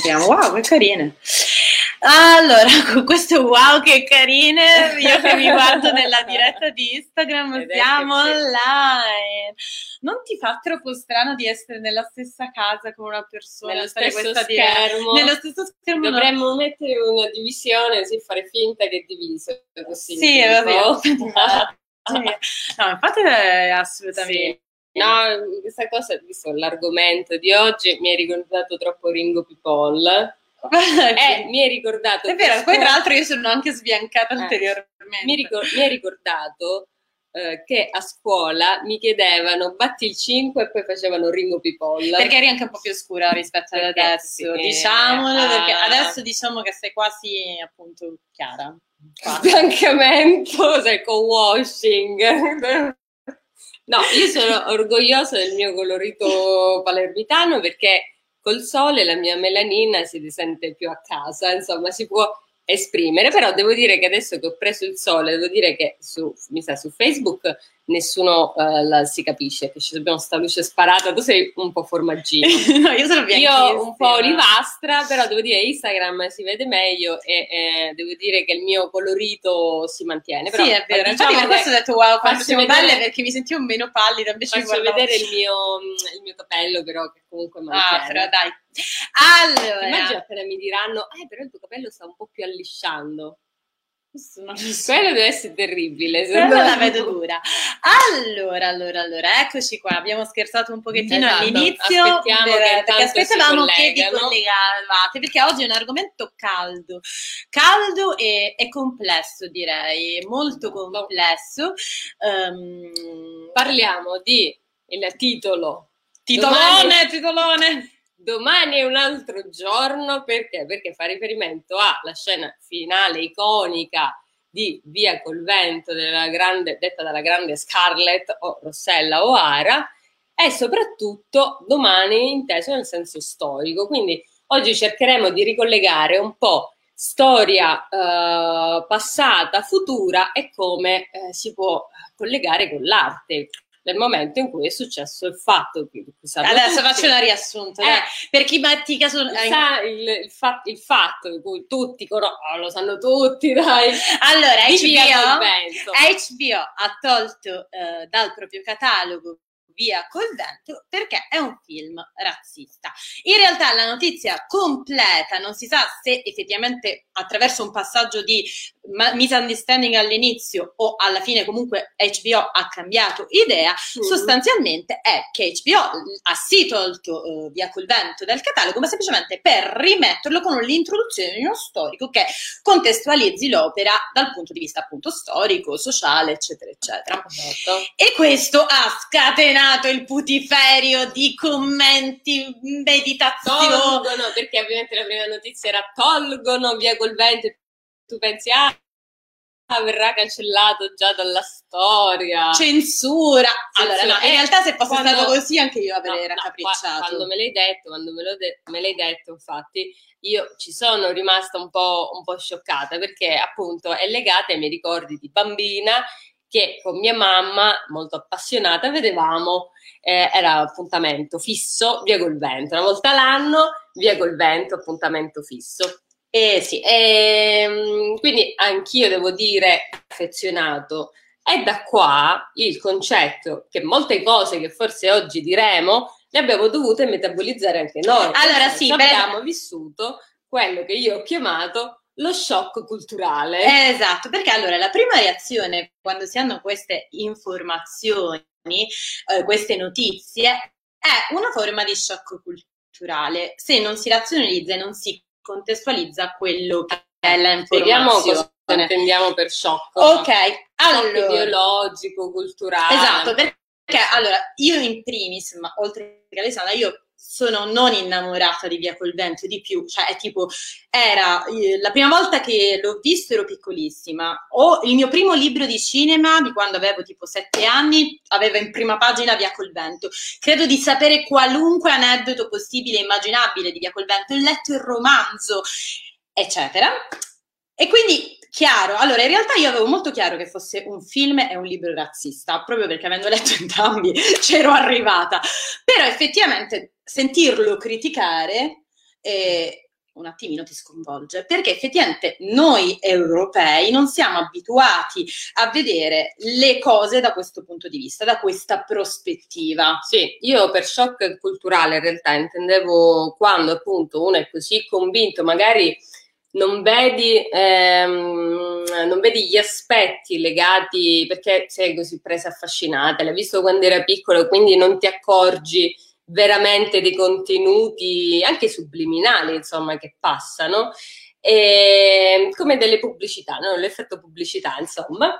entriamo. Wow, che carine. Allora, con questo wow che carine, io che mi guardo nella diretta di Instagram, siamo online. Non ti fa troppo strano di essere nella stessa casa con una persona? Nello stesso schermo. Nello stesso schermo. Dovremmo no. mettere una divisione, sì, fare finta che è diviso. Così sì, è vero. no, infatti assolutamente... Sì. No, questa cosa, visto l'argomento di oggi, mi ha ricordato troppo Ringo People eh, mi hai ricordato. È vero, poi tra l'altro io sono anche sbiancata eh, ulteriormente. Mi, ricor- mi hai ricordato eh, che a scuola mi chiedevano batti il 5 e poi facevano Ringo People. Perché eri anche un po' più scura rispetto ad adesso, sì, diciamolo, ah. perché adesso diciamo che sei quasi appunto chiara. Sbiancamento, sei con washing. No, io sono orgogliosa del mio colorito palermitano perché col sole la mia melanina si risente più a casa, insomma si può esprimere, però devo dire che adesso che ho preso il sole, devo dire che su, mi sa, su Facebook nessuno uh, la, si capisce che ci abbiamo sta luce sparata. Tu sei un po' formaggino. no, io sono Io un po' olivastra, però devo dire Instagram si vede meglio e eh, devo dire che il mio colorito si mantiene. Però, sì, è vero. Diciamo Infatti per questo ho detto wow, quanto siamo vedere... belle perché mi sentivo meno pallida. Invece faccio vedere il mio, il mio, capello, però che comunque mantiene. Ah, però dai. Allora. Immagino appena mi diranno, eh, però il tuo capello sta un po' più allisciando. Quello deve essere terribile. Quello la vedo dura. Allora, allora, allora, eccoci qua. Abbiamo scherzato un pochettino esatto. all'inizio. Aspettiamo per, perché aspettavamo che vi collegavate, perché oggi è un argomento caldo. Caldo e, e complesso, direi, molto complesso. Um, Parliamo di il titolo. Titolone, Domani... titolone Domani è un altro giorno perché? Perché fa riferimento alla scena finale iconica di Via col vento della grande, detta dalla grande Scarlett o Rossella O'Hara e soprattutto domani inteso nel senso storico. Quindi oggi cercheremo di ricollegare un po' storia eh, passata, futura e come eh, si può collegare con l'arte nel momento in cui è successo il fatto che adesso tutti, faccio una riassunto eh, per chi metti caso sa il, il, fa, il, fatto di cui tutti oh, lo sanno tutti dai. Allora HBO, HBO ha tolto uh, dal proprio catalogo via col vento perché è un film razzista. In realtà la notizia completa non si sa se effettivamente attraverso un passaggio di misunderstanding all'inizio o alla fine comunque HBO ha cambiato idea, mm. sostanzialmente è che HBO ha sì tolto uh, via col vento dal catalogo, ma semplicemente per rimetterlo con l'introduzione di uno storico che contestualizzi l'opera dal punto di vista appunto storico, sociale, eccetera, eccetera. Esatto. E questo ha scatenato il putiferio di commenti, meditazioni. Tolgono, perché ovviamente la prima notizia era tolgono via col vento tu pensi, ah, verrà cancellato già dalla storia. Censura. Allora, no, in realtà se fosse quando, stato così anche io avrei no, raccapricciato. No, quando me l'hai detto, quando me, de- me, l'hai detto, infatti, io ci sono rimasta un po', un po' scioccata perché appunto è legata ai miei ricordi di bambina che con mia mamma, molto appassionata, vedevamo, eh, era appuntamento fisso, via col vento, una volta l'anno, via col vento, appuntamento fisso. Eh sì, ehm, quindi anch'io devo dire affezionato. E da qua il concetto che molte cose che forse oggi diremo le abbiamo dovute metabolizzare anche noi. Allora sì, abbiamo vissuto quello che io ho chiamato lo shock culturale. Eh, esatto, perché allora la prima reazione quando si hanno queste informazioni, eh, queste notizie, è una forma di shock culturale. Se non si razionalizza e non si contestualizza quello che è l'informazione. Spieghiamo cosa intendiamo per shock. Ok, allora. Shock ideologico, culturale. Esatto, perché allora io in primis, ma oltre che Alessandra, io sono non innamorata di Via col vento, di più, cioè è tipo, era eh, la prima volta che l'ho visto ero piccolissima, o il mio primo libro di cinema di quando avevo tipo sette anni aveva in prima pagina Via col vento, credo di sapere qualunque aneddoto possibile e immaginabile di Via col vento, ho letto il romanzo, eccetera, e quindi chiaro. Allora, in realtà io avevo molto chiaro che fosse un film e un libro razzista, proprio perché avendo letto entrambi c'ero arrivata. Però effettivamente sentirlo criticare eh, un attimino ti sconvolge, perché effettivamente noi europei non siamo abituati a vedere le cose da questo punto di vista, da questa prospettiva. Sì, io per shock culturale in realtà intendevo quando appunto uno è così convinto, magari non vedi, ehm, non vedi gli aspetti legati perché sei così presa affascinata, l'hai visto quando era piccolo, quindi non ti accorgi veramente dei contenuti anche subliminali, insomma, che passano, e, come delle pubblicità, no? l'effetto pubblicità, insomma.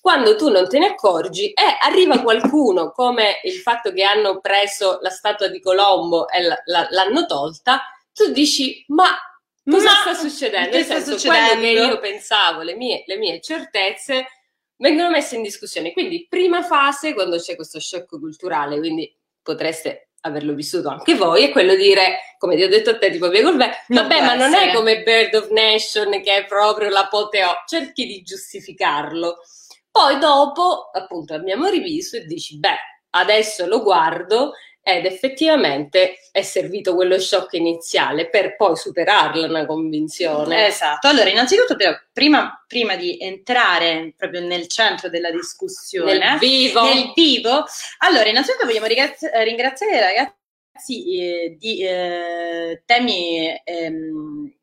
Quando tu non te ne accorgi e arriva qualcuno, come il fatto che hanno preso la statua di Colombo e la, la, l'hanno tolta, tu dici, ma cosa ma sta succedendo? Nel senso, succedendo? quello che io pensavo, le mie, le mie certezze, vengono messe in discussione. Quindi, prima fase, quando c'è questo shock culturale, quindi potreste averlo vissuto anche voi, è quello di dire, come ti ho detto a te, tipo vabbè, ma non è come Bird of Nation che è proprio l'apoteo, cerchi di giustificarlo. Poi dopo, appunto, abbiamo rivisto e dici, beh, adesso lo guardo ed effettivamente è servito quello shock iniziale per poi superarla una convinzione. Esatto, allora innanzitutto prima, prima di entrare proprio nel centro della discussione, nel vivo, nel vivo allora innanzitutto vogliamo ringraziare i ragazzi eh, di eh, temi... Ehm,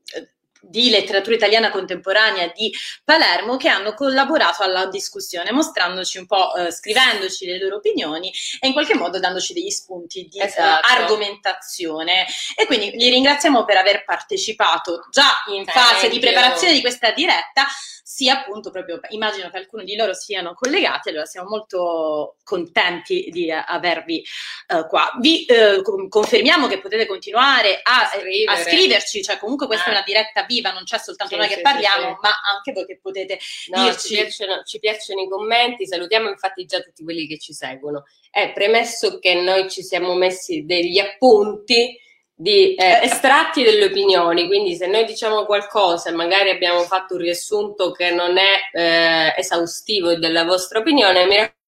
di letteratura italiana contemporanea di Palermo che hanno collaborato alla discussione, mostrandoci un po', eh, scrivendoci le loro opinioni e in qualche modo dandoci degli spunti di esatto. uh, argomentazione. E quindi li ringraziamo per aver partecipato già in fase di preparazione di questa diretta sia appunto proprio, immagino che alcuni di loro siano collegati, allora siamo molto contenti di avervi uh, qua. Vi uh, confermiamo che potete continuare a, a, scriverci, cioè comunque questa ah. è una diretta viva, non c'è soltanto sì, noi sì, che parliamo, ma anche voi che potete no, dirci. Ci piacciono, ci piacciono i commenti, salutiamo infatti già tutti quelli che ci seguono. È premesso che noi ci siamo messi degli appunti di eh, eh, estratti delle opinioni, quindi se noi diciamo qualcosa e magari abbiamo fatto un riassunto che non è eh, esaustivo della vostra opinione, mi raccomando,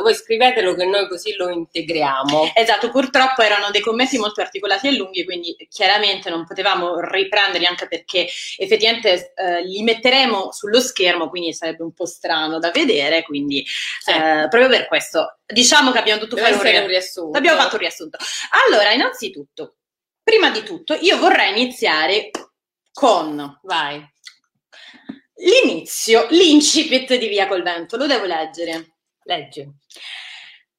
voi scrivetelo che noi così lo integriamo. Esatto, purtroppo erano dei commenti molto articolati e lunghi, quindi chiaramente non potevamo riprenderli anche perché effettivamente eh, li metteremo sullo schermo, quindi sarebbe un po' strano da vedere, quindi sì. eh, proprio per questo diciamo che abbiamo dovuto Deve fare un, riassunto. Abbiamo fatto un riassunto. Allora, innanzitutto, Prima di tutto, io vorrei iniziare con Vai. l'inizio, l'incipit di Via col Vento. Lo devo leggere. Leggi.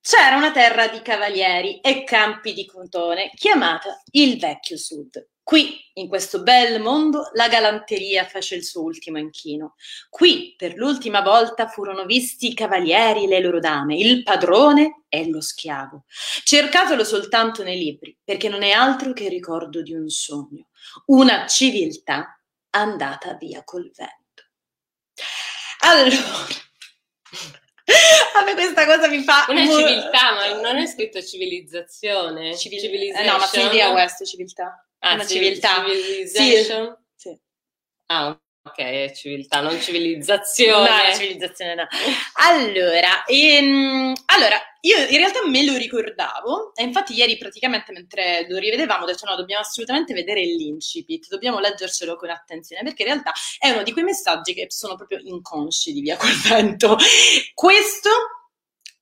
C'era una terra di cavalieri e campi di cotone chiamata il Vecchio Sud. Qui, in questo bel mondo, la galanteria fece il suo ultimo inchino. Qui, per l'ultima volta, furono visti i cavalieri e le loro dame, il padrone e lo schiavo. Cercatelo soltanto nei libri, perché non è altro che il ricordo di un sogno, una civiltà andata via col vento. Allora, a me questa cosa mi fa... Una civiltà, ma non è scritto civilizzazione? Civil- eh, no, ma di West, civiltà. Ah, una civiltà. Civilization? Sì. sì. Ah, ok, è civiltà, non civilizzazione. No, civilizzazione no. Allora, ehm, allora, io in realtà me lo ricordavo, e infatti ieri praticamente mentre lo rivedevamo ho detto no, dobbiamo assolutamente vedere l'incipit, dobbiamo leggercelo con attenzione, perché in realtà è uno di quei messaggi che sono proprio inconsci di via col vento. Questo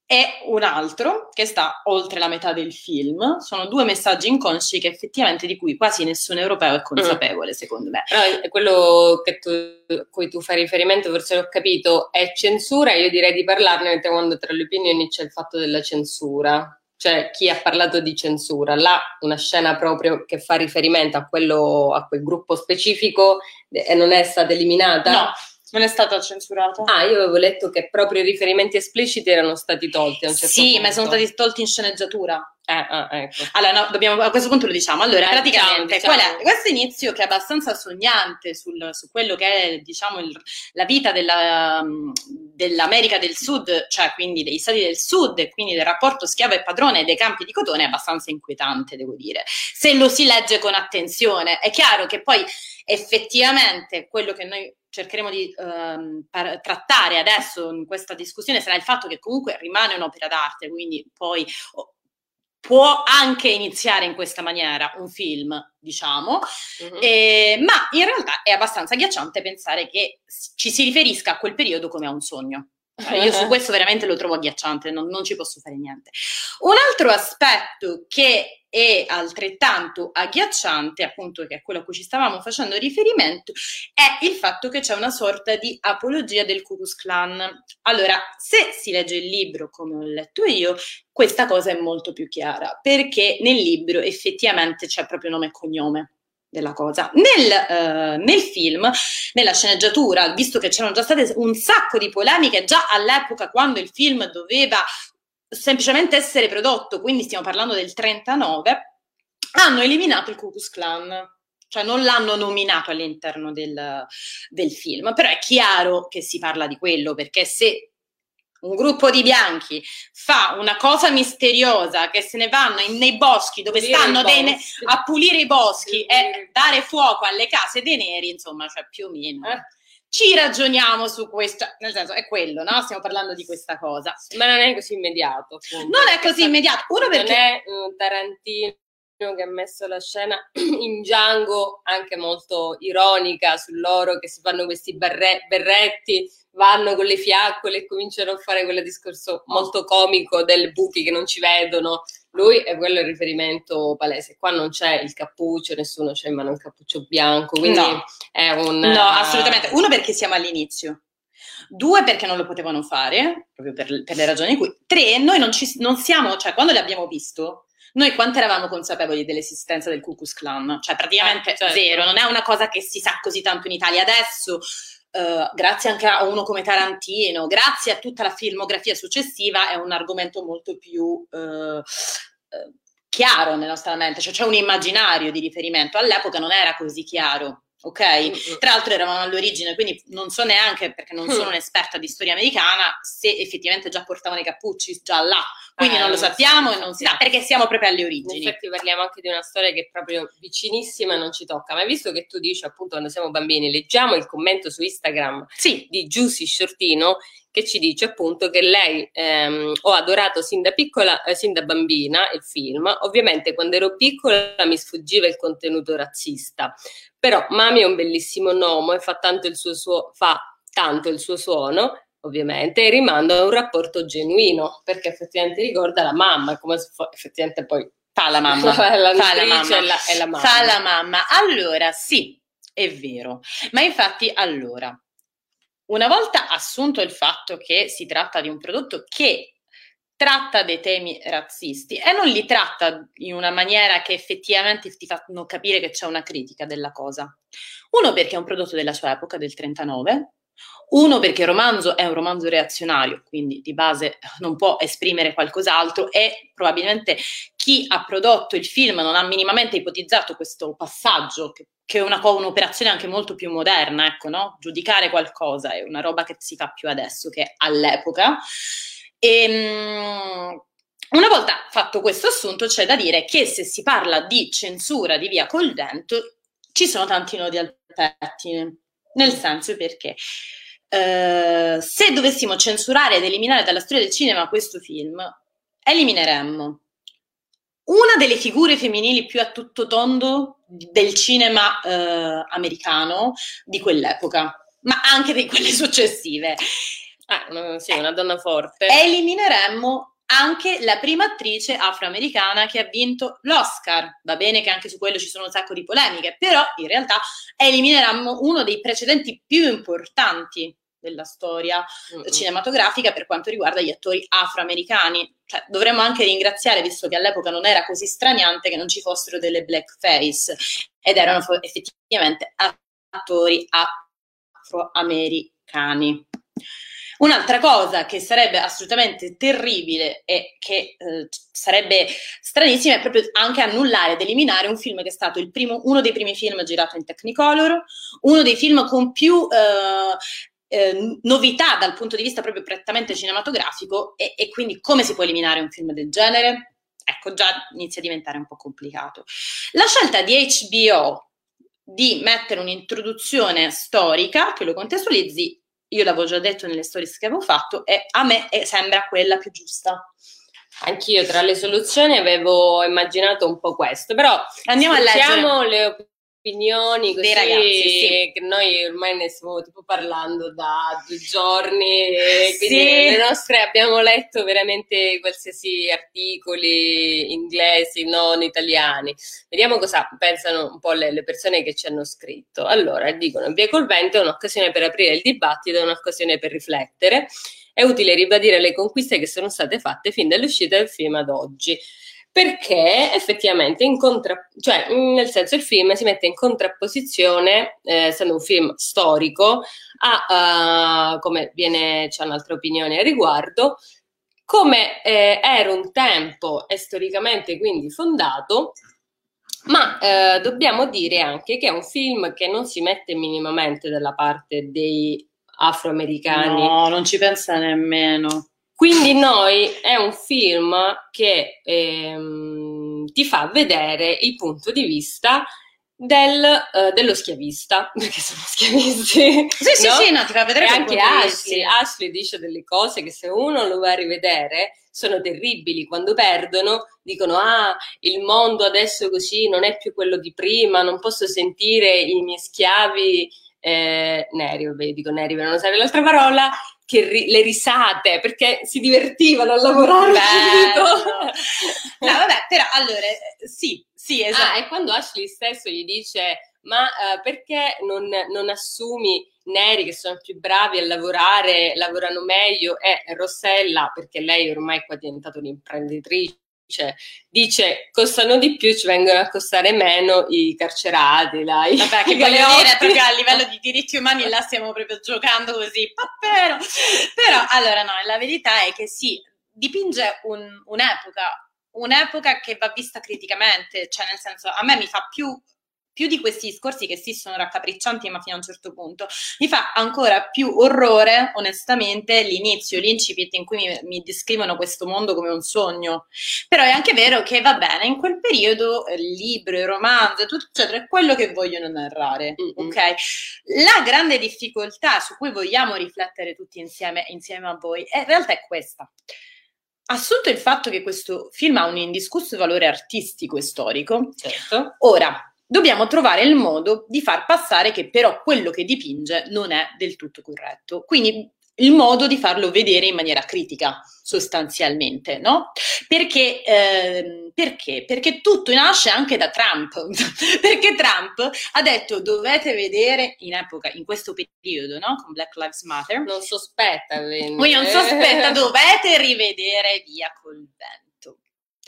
e un altro che sta oltre la metà del film. Sono due messaggi inconsci che effettivamente di cui quasi nessun europeo è consapevole, mm. secondo me. Allora, quello che tu, cui tu fai riferimento, forse l'ho capito, è censura. Io direi di parlarne mentre quando tra le opinioni c'è il fatto della censura. Cioè, chi ha parlato di censura? Là, una scena proprio che fa riferimento a, quello, a quel gruppo specifico e non è stata eliminata? No non è stata censurata? Ah, io avevo letto che proprio i riferimenti espliciti erano stati tolti. Certo sì, punto. ma sono stati tolti in sceneggiatura. Eh, ah, ecco. Allora, no, dobbiamo, a questo punto lo diciamo. Allora, eh, praticamente, diciamo, diciamo. questo inizio che è abbastanza sognante sul, su quello che è, diciamo, il, la vita della, dell'America del Sud, cioè quindi dei stati del Sud e quindi del rapporto schiavo e padrone e dei campi di cotone, è abbastanza inquietante, devo dire. Se lo si legge con attenzione, è chiaro che poi effettivamente quello che noi cercheremo di ehm, par- trattare adesso in questa discussione sarà il fatto che comunque rimane un'opera d'arte, quindi poi oh, può anche iniziare in questa maniera un film, diciamo, uh-huh. eh, ma in realtà è abbastanza agghiacciante pensare che ci si riferisca a quel periodo come a un sogno. Io su questo veramente lo trovo agghiacciante, non, non, ci posso fare niente. Un altro aspetto che è altrettanto agghiacciante, appunto, che è quello a cui ci stavamo facendo riferimento, è il fatto che c'è una sorta di apologia del Ku Klux Klan. Allora, se si legge il libro come ho letto io, questa cosa è molto più chiara, perché nel libro effettivamente c'è proprio nome e cognome della cosa. Nel, uh, nel, film, nella sceneggiatura, visto che c'erano già state un sacco di polemiche già all'epoca quando il film doveva semplicemente essere prodotto, quindi stiamo parlando del 39, hanno eliminato il Ku Klux Klan. Cioè non l'hanno nominato all'interno del, del film, però è chiaro che si parla di quello, perché se un gruppo di bianchi fa una cosa misteriosa che se ne vanno in, nei boschi dove pulire stanno ne- a pulire i boschi e dare fuoco alle case dei neri, insomma, cioè più o meno. Eh. Ci ragioniamo su questo, nel senso è quello, no? Stiamo parlando di questa cosa. Ma non è così immediato. Appunto. Non è così immediato. Uno perché... Non è un Tarantino che ha messo la scena in Django anche molto ironica su loro che si fanno questi barre- berretti vanno con le fiaccole e cominciano a fare quel discorso molto comico del buchi che non ci vedono. Lui è quello il riferimento palese. Qua non c'è il cappuccio, nessuno c'è in mano un cappuccio bianco, quindi no. è un... No, assolutamente. Uno perché siamo all'inizio. Due, perché non lo potevano fare, proprio per, per le ragioni in cui. Tre, noi non, ci, non siamo, cioè quando l'abbiamo visto, noi quanto eravamo consapevoli dell'esistenza del Ku Klux Klan? Cioè praticamente eh, certo. zero, non è una cosa che si sa così tanto in Italia adesso Uh, grazie anche a uno come Tarantino, grazie a tutta la filmografia successiva, è un argomento molto più uh, uh, chiaro nella nostra mente, cioè c'è un immaginario di riferimento. All'epoca non era così chiaro ok? Mm-hmm. Tra l'altro eravamo all'origine, quindi non so neanche, perché non sono mm. un'esperta di storia americana, se effettivamente già portavano i cappucci già là, quindi eh, non lo sappiamo e non si sa, perché siamo proprio alle origini. In effetti parliamo anche di una storia che è proprio vicinissima e non ci tocca, ma visto che tu dici appunto quando siamo bambini, leggiamo il commento su Instagram sì. di Giussi Shortino, che ci dice appunto che lei ehm, ho adorato sin da piccola, eh, sin da bambina il film. Ovviamente quando ero piccola mi sfuggiva il contenuto razzista, però Mami è un bellissimo nome e fa tanto il suo, suo, fa tanto il suo suono ovviamente, e rimanda a un rapporto genuino, perché effettivamente ricorda la mamma, come effettivamente poi fa la mamma. fa la, mamma. la, è la mamma. Fa la mamma. Allora, sì, è vero. Ma infatti, allora, una volta assunto il fatto che si tratta di un prodotto che tratta dei temi razzisti e non li tratta in una maniera che effettivamente ti fanno capire che c'è una critica della cosa. Uno perché è un prodotto della sua epoca, del 39, uno perché il romanzo è un romanzo reazionario, quindi di base non può esprimere qualcos'altro e probabilmente chi ha prodotto il film non ha minimamente ipotizzato questo passaggio che che è una, un'operazione anche molto più moderna, ecco, no? Giudicare qualcosa è una roba che si fa più adesso che all'epoca. E, um, una volta fatto questo assunto, c'è da dire che se si parla di censura di via col vento, ci sono tanti nodi al pettine, nel senso perché uh, se dovessimo censurare ed eliminare dalla storia del cinema questo film, elimineremmo una delle figure femminili più a tutto tondo del cinema eh, americano di quell'epoca, ma anche di quelle successive. Ah, sì, una donna forte. Elimineremmo anche la prima attrice afroamericana che ha vinto l'Oscar. Va bene che anche su quello ci sono un sacco di polemiche, però in realtà elimineremmo uno dei precedenti più importanti della storia mm-hmm. cinematografica per quanto riguarda gli attori afroamericani. Cioè, dovremmo anche ringraziare, visto che all'epoca non era così straniante, che non ci fossero delle blackface ed erano effettivamente attori afroamericani. Un'altra cosa che sarebbe assolutamente terribile e che eh, sarebbe stranissima è proprio anche annullare ed eliminare un film che è stato primo, uno dei primi film girato in Technicolor, uno dei film con più eh, eh, novità dal punto di vista proprio prettamente cinematografico e, e quindi come si può eliminare un film del genere? Ecco, già inizia a diventare un po' complicato. La scelta di HBO di mettere un'introduzione storica che lo contestualizzi, io l'avevo già detto nelle stories che avevo fatto, e a me sembra quella più giusta. Anch'io tra le soluzioni avevo immaginato un po' questo, però andiamo a leggere. le opinioni così ragazzi, sì. che noi ormai ne stiamo tipo parlando da due giorni e quindi sì. le nostre abbiamo letto veramente qualsiasi articoli inglesi, non italiani. Vediamo cosa pensano un po' le, le persone che ci hanno scritto. Allora, dicono, Via col vento è un'occasione per aprire il dibattito, è un'occasione per riflettere. È utile ribadire le conquiste che sono state fatte fin dall'uscita del film ad oggi perché effettivamente in contra, cioè nel senso il film si mette in contrapposizione, eh, essendo un film storico, a uh, come viene, c'è un'altra opinione a riguardo, come eh, era un tempo e storicamente quindi fondato, ma eh, dobbiamo dire anche che è un film che non si mette minimamente dalla parte dei afroamericani. No, non ci pensa nemmeno. Quindi noi è un film che ehm, ti fa vedere il punto di vista del, uh, dello schiavista, perché sono schiavisti. Sì, no? sì, sì, no, ti fa vedere e anche Ashley, Ashley dice delle cose che se uno lo va a rivedere sono terribili. Quando perdono dicono ah, il mondo adesso così non è più quello di prima, non posso sentire i miei schiavi eh, neri, vabbè, dico neri per non usare l'altra parola, che ri- le risate perché si divertivano a lavorare. no, vabbè, però allora sì, sì, esatto. Ah, e quando Ashley stesso gli dice: Ma uh, perché non, non, assumi neri che sono più bravi a lavorare, lavorano meglio? E Rossella, perché lei ormai qua è diventata un'imprenditrice cioè, dice costano di più, ci vengono a costare meno i carcerati. Là, i, Vabbè, che voglio dire, proprio a livello di diritti umani là stiamo proprio giocando così, però, però allora no, la verità è che sì, dipinge un, un'epoca, un'epoca che va vista criticamente, cioè nel senso a me mi fa più più di questi discorsi che sì sono raccapriccianti, ma fino a un certo punto, mi fa ancora più orrore, onestamente, l'inizio, l'incipit in cui mi, mi descrivono questo mondo come un sogno. Però è anche vero che va bene, in quel periodo il libro, il romanzo, tutto eccetera, è quello che vogliono narrare. Mm-hmm. Ok? La grande difficoltà su cui vogliamo riflettere tutti insieme, insieme a voi, è, in realtà è questa. Assunto il fatto che questo film ha un indiscusso valore artistico e storico, certo. ora dobbiamo trovare il modo di far passare che però quello che dipinge non è del tutto corretto. Quindi il modo di farlo vedere in maniera critica, sostanzialmente, no? Perché, eh, perché? Perché tutto nasce anche da Trump, perché Trump ha detto dovete vedere in epoca, in questo periodo, no? Con Black Lives Matter. Non sospetta, quindi. Voi non sospetta, dovete rivedere via col vento.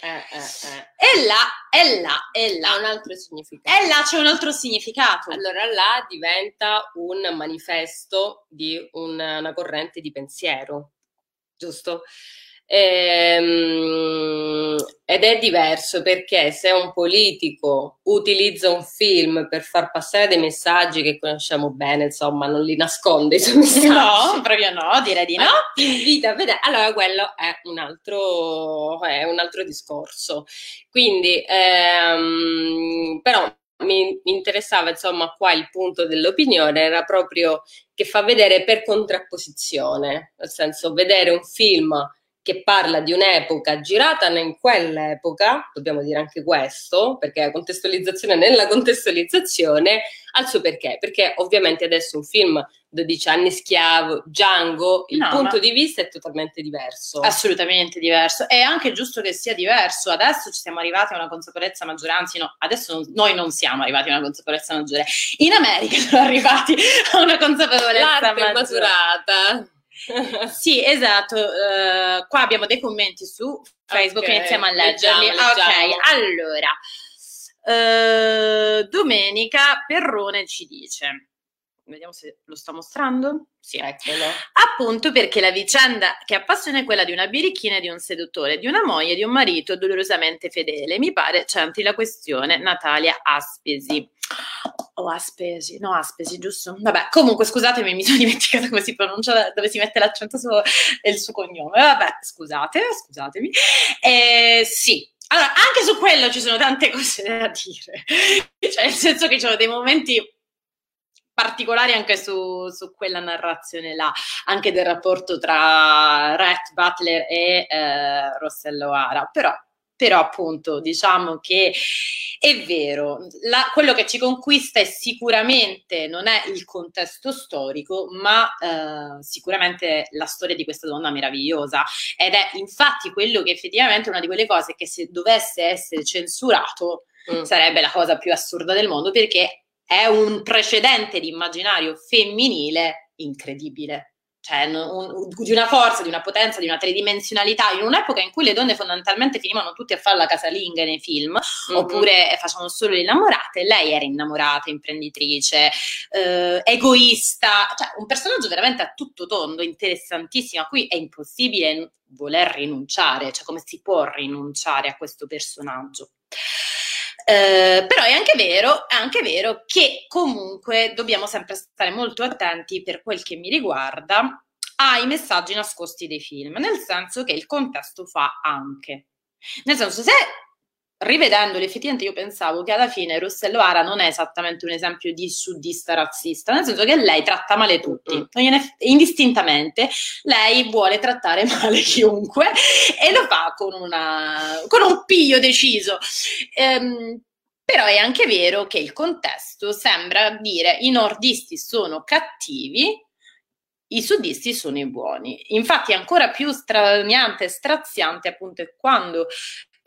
Eh, eh, eh. E là, e là, e là. Ha un altro significato. E là c'è un altro significato. Allora là diventa un manifesto di una, una corrente di pensiero, giusto? Ehm, ed è diverso perché se un politico utilizza un film per far passare dei messaggi che conosciamo bene, insomma, non li nasconde i suoi messaggi. No, proprio no, direi di no. Ti invita a vedere. Allora, quello è un altro, è un altro discorso. Quindi, ehm, però mi interessava insomma qua il punto dell'opinione era proprio che fa vedere per contrapposizione, nel senso vedere un film che parla di un'epoca girata in quell'epoca, dobbiamo dire anche questo, perché la contestualizzazione nella contestualizzazione ha il suo perché, perché ovviamente adesso un film 12 anni schiavo, Django, il no, punto di vista è totalmente diverso. Assolutamente diverso. È anche giusto che sia diverso. Adesso ci siamo arrivati a una consapevolezza maggiore, anzi no, adesso non, noi non siamo arrivati a una consapevolezza maggiore. In America sono arrivati a una consapevolezza L'arte maggiore. maturata sì, esatto. Uh, qua abbiamo dei commenti su Facebook, okay, iniziamo a leggerli. Leggiamo, leggiamo. Ok, allora. Uh, Domenica Perrone ci dice. Vediamo se lo sta mostrando. Sì, eccolo. Appunto perché la vicenda che appassiona è quella di una birichina e di un seduttore, di una moglie e di un marito dolorosamente fedele. Mi pare c'entri la questione Natalia Aspesi. O Aspesi, no Aspesi, giusto? Vabbè, comunque scusatemi, mi sono dimenticata come si pronuncia, dove si mette l'accento su il suo cognome. Vabbè, scusate, scusatemi. Eh, sì, allora, anche su quello ci sono tante cose da dire. Cioè, nel senso che ci sono dei momenti particolari anche su, su, quella narrazione là, anche del rapporto tra Rhett Butler e eh, Rossello Ara, però però appunto diciamo che è vero, la, quello che ci conquista è sicuramente non è il contesto storico, ma eh, sicuramente la storia di questa donna meravigliosa ed è infatti quello che effettivamente è una di quelle cose che se dovesse essere censurato mm. sarebbe la cosa più assurda del mondo perché è un precedente di immaginario femminile incredibile cioè un, di una forza, di una potenza, di una tridimensionalità, in un'epoca in cui le donne fondamentalmente finivano tutte a fare la casalinga nei film, mm-hmm. oppure facevano solo le innamorate, lei era innamorata, imprenditrice, eh, egoista, cioè un personaggio veramente a tutto tondo, interessantissimo, a cui è impossibile voler rinunciare, cioè come si può rinunciare a questo personaggio. Eh, però è anche, vero, è anche vero che comunque dobbiamo sempre stare molto attenti per quel che mi riguarda ai messaggi nascosti dei film, nel senso che il contesto fa anche. Nel senso, se rivedendoli effettivamente io pensavo che alla fine Rossello Ara non è esattamente un esempio di suddista razzista, nel senso che lei tratta male tutti, mm. indistintamente, lei vuole trattare male chiunque e lo fa con, una, con un piglio deciso. Ehm, però è anche vero che il contesto sembra dire i nordisti sono cattivi, i sudisti sono i buoni. Infatti è ancora più straniante e straziante appunto quando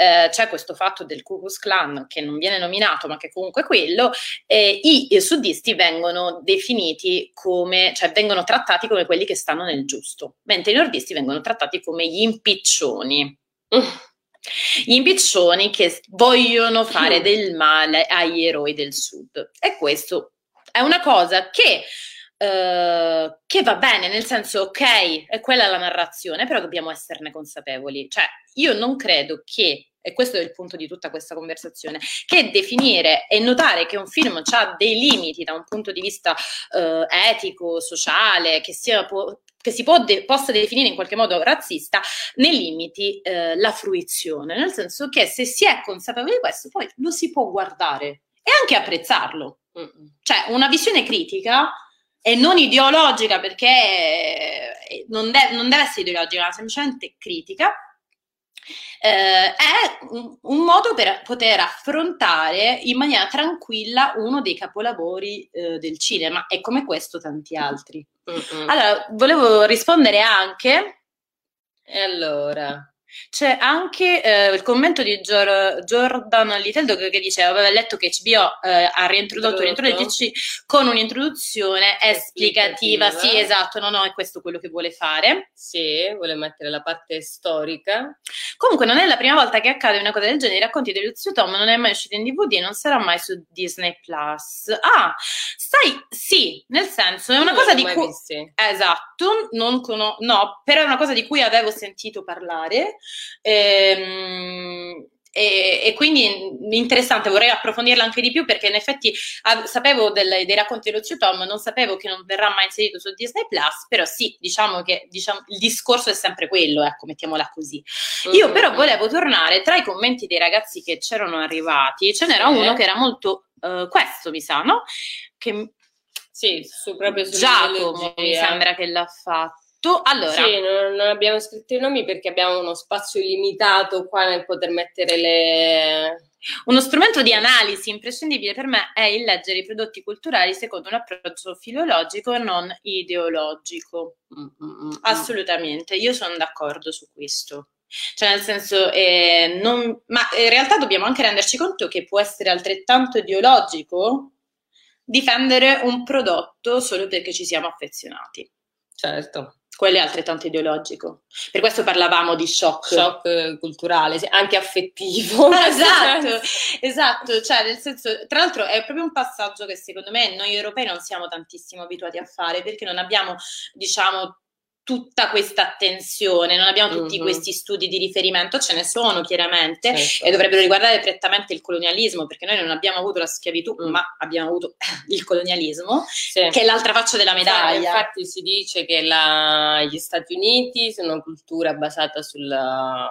eh, c'è questo fatto del Ku Klux Klan che non viene nominato, ma che comunque è quello, eh, i, i sudisti vengono definiti come, cioè vengono trattati come quelli che stanno nel giusto, mentre i nordisti vengono trattati come gli impiccioni. Gli impiccioni che vogliono fare del male agli eroi del sud. E questo è una cosa che Uh, che va bene, nel senso, ok, è quella la narrazione, però dobbiamo esserne consapevoli. Cioè, io non credo che, e questo è il punto di tutta questa conversazione, che definire e notare che un film ha dei limiti da un punto di vista uh, etico, sociale, che, sia, po- che si de- possa definire in qualche modo razzista, ne limiti uh, la fruizione. Nel senso che se si è consapevoli di questo, poi lo si può guardare e anche apprezzarlo. Mm-mm. Cioè, una visione critica e non ideologica perché eh, non, de- non deve essere ideologica, ma semplicemente critica, eh, è un, modo per poter affrontare in maniera tranquilla uno dei capolavori eh, del cinema e come questo tanti altri. Mm-mm. Allora, volevo rispondere anche. Allora, c'è anche eh, il commento di Gior- Jordan Little che dice aveva letto che HBO eh, ha reintrodotto l'introduzione con un'introduzione esplicativa. esplicativa. Sì, esatto, no, no, è questo quello che vuole fare. Sì, vuole mettere la parte storica. Comunque non è la prima volta che accade una cosa del genere. I racconti di Lucio Tom non è mai uscito in DVD e non sarà mai su Disney Plus. Ah, sai, sì, nel senso, è una non cosa di cui... Esatto, non conosco, no, però è una cosa di cui avevo sentito parlare Ehm, e, e, quindi interessante, vorrei approfondirla anche di più perché in effetti ah, sapevo del, dei racconti dello zio Tom, non sapevo che non verrà mai inserito su Disney Plus, però sì, diciamo che diciamo, il discorso è sempre quello, ecco, mettiamola così. Io mm-hmm. però volevo tornare tra i commenti dei ragazzi che c'erano arrivati, ce n'era uno che era molto uh, questo, mi sa, no? Che sì, su, proprio su Giacomo mi sembra che l'ha fatto tutto. Allora, sì, non, non, abbiamo scritto i nomi perché abbiamo uno spazio limitato qua nel poter mettere le. Uno strumento di analisi imprescindibile per me è il leggere i prodotti culturali secondo un approccio filologico e non ideologico. Mm-hmm. Assolutamente, io sono d'accordo su questo. Cioè, nel senso, eh, non, ma in realtà dobbiamo anche renderci conto che può essere altrettanto ideologico difendere un prodotto solo perché ci siamo affezionati. Certo quello è altrettanto ideologico. Per questo parlavamo di shock. Shock culturale, anche affettivo. esatto, esatto. Cioè, nel senso, tra l'altro è proprio un passaggio che secondo me noi europei non siamo tantissimo abituati a fare perché non abbiamo, diciamo, tutta questa attenzione, non abbiamo tutti mm-hmm. questi studi di riferimento, ce ne sono chiaramente certo. e dovrebbero riguardare prettamente il colonialismo, perché noi non abbiamo avuto la schiavitù, mm. ma abbiamo avuto il colonialismo, sì. che è l'altra faccia della medaglia. Sì, infatti si dice che la, gli Stati Uniti sono una cultura basata sul,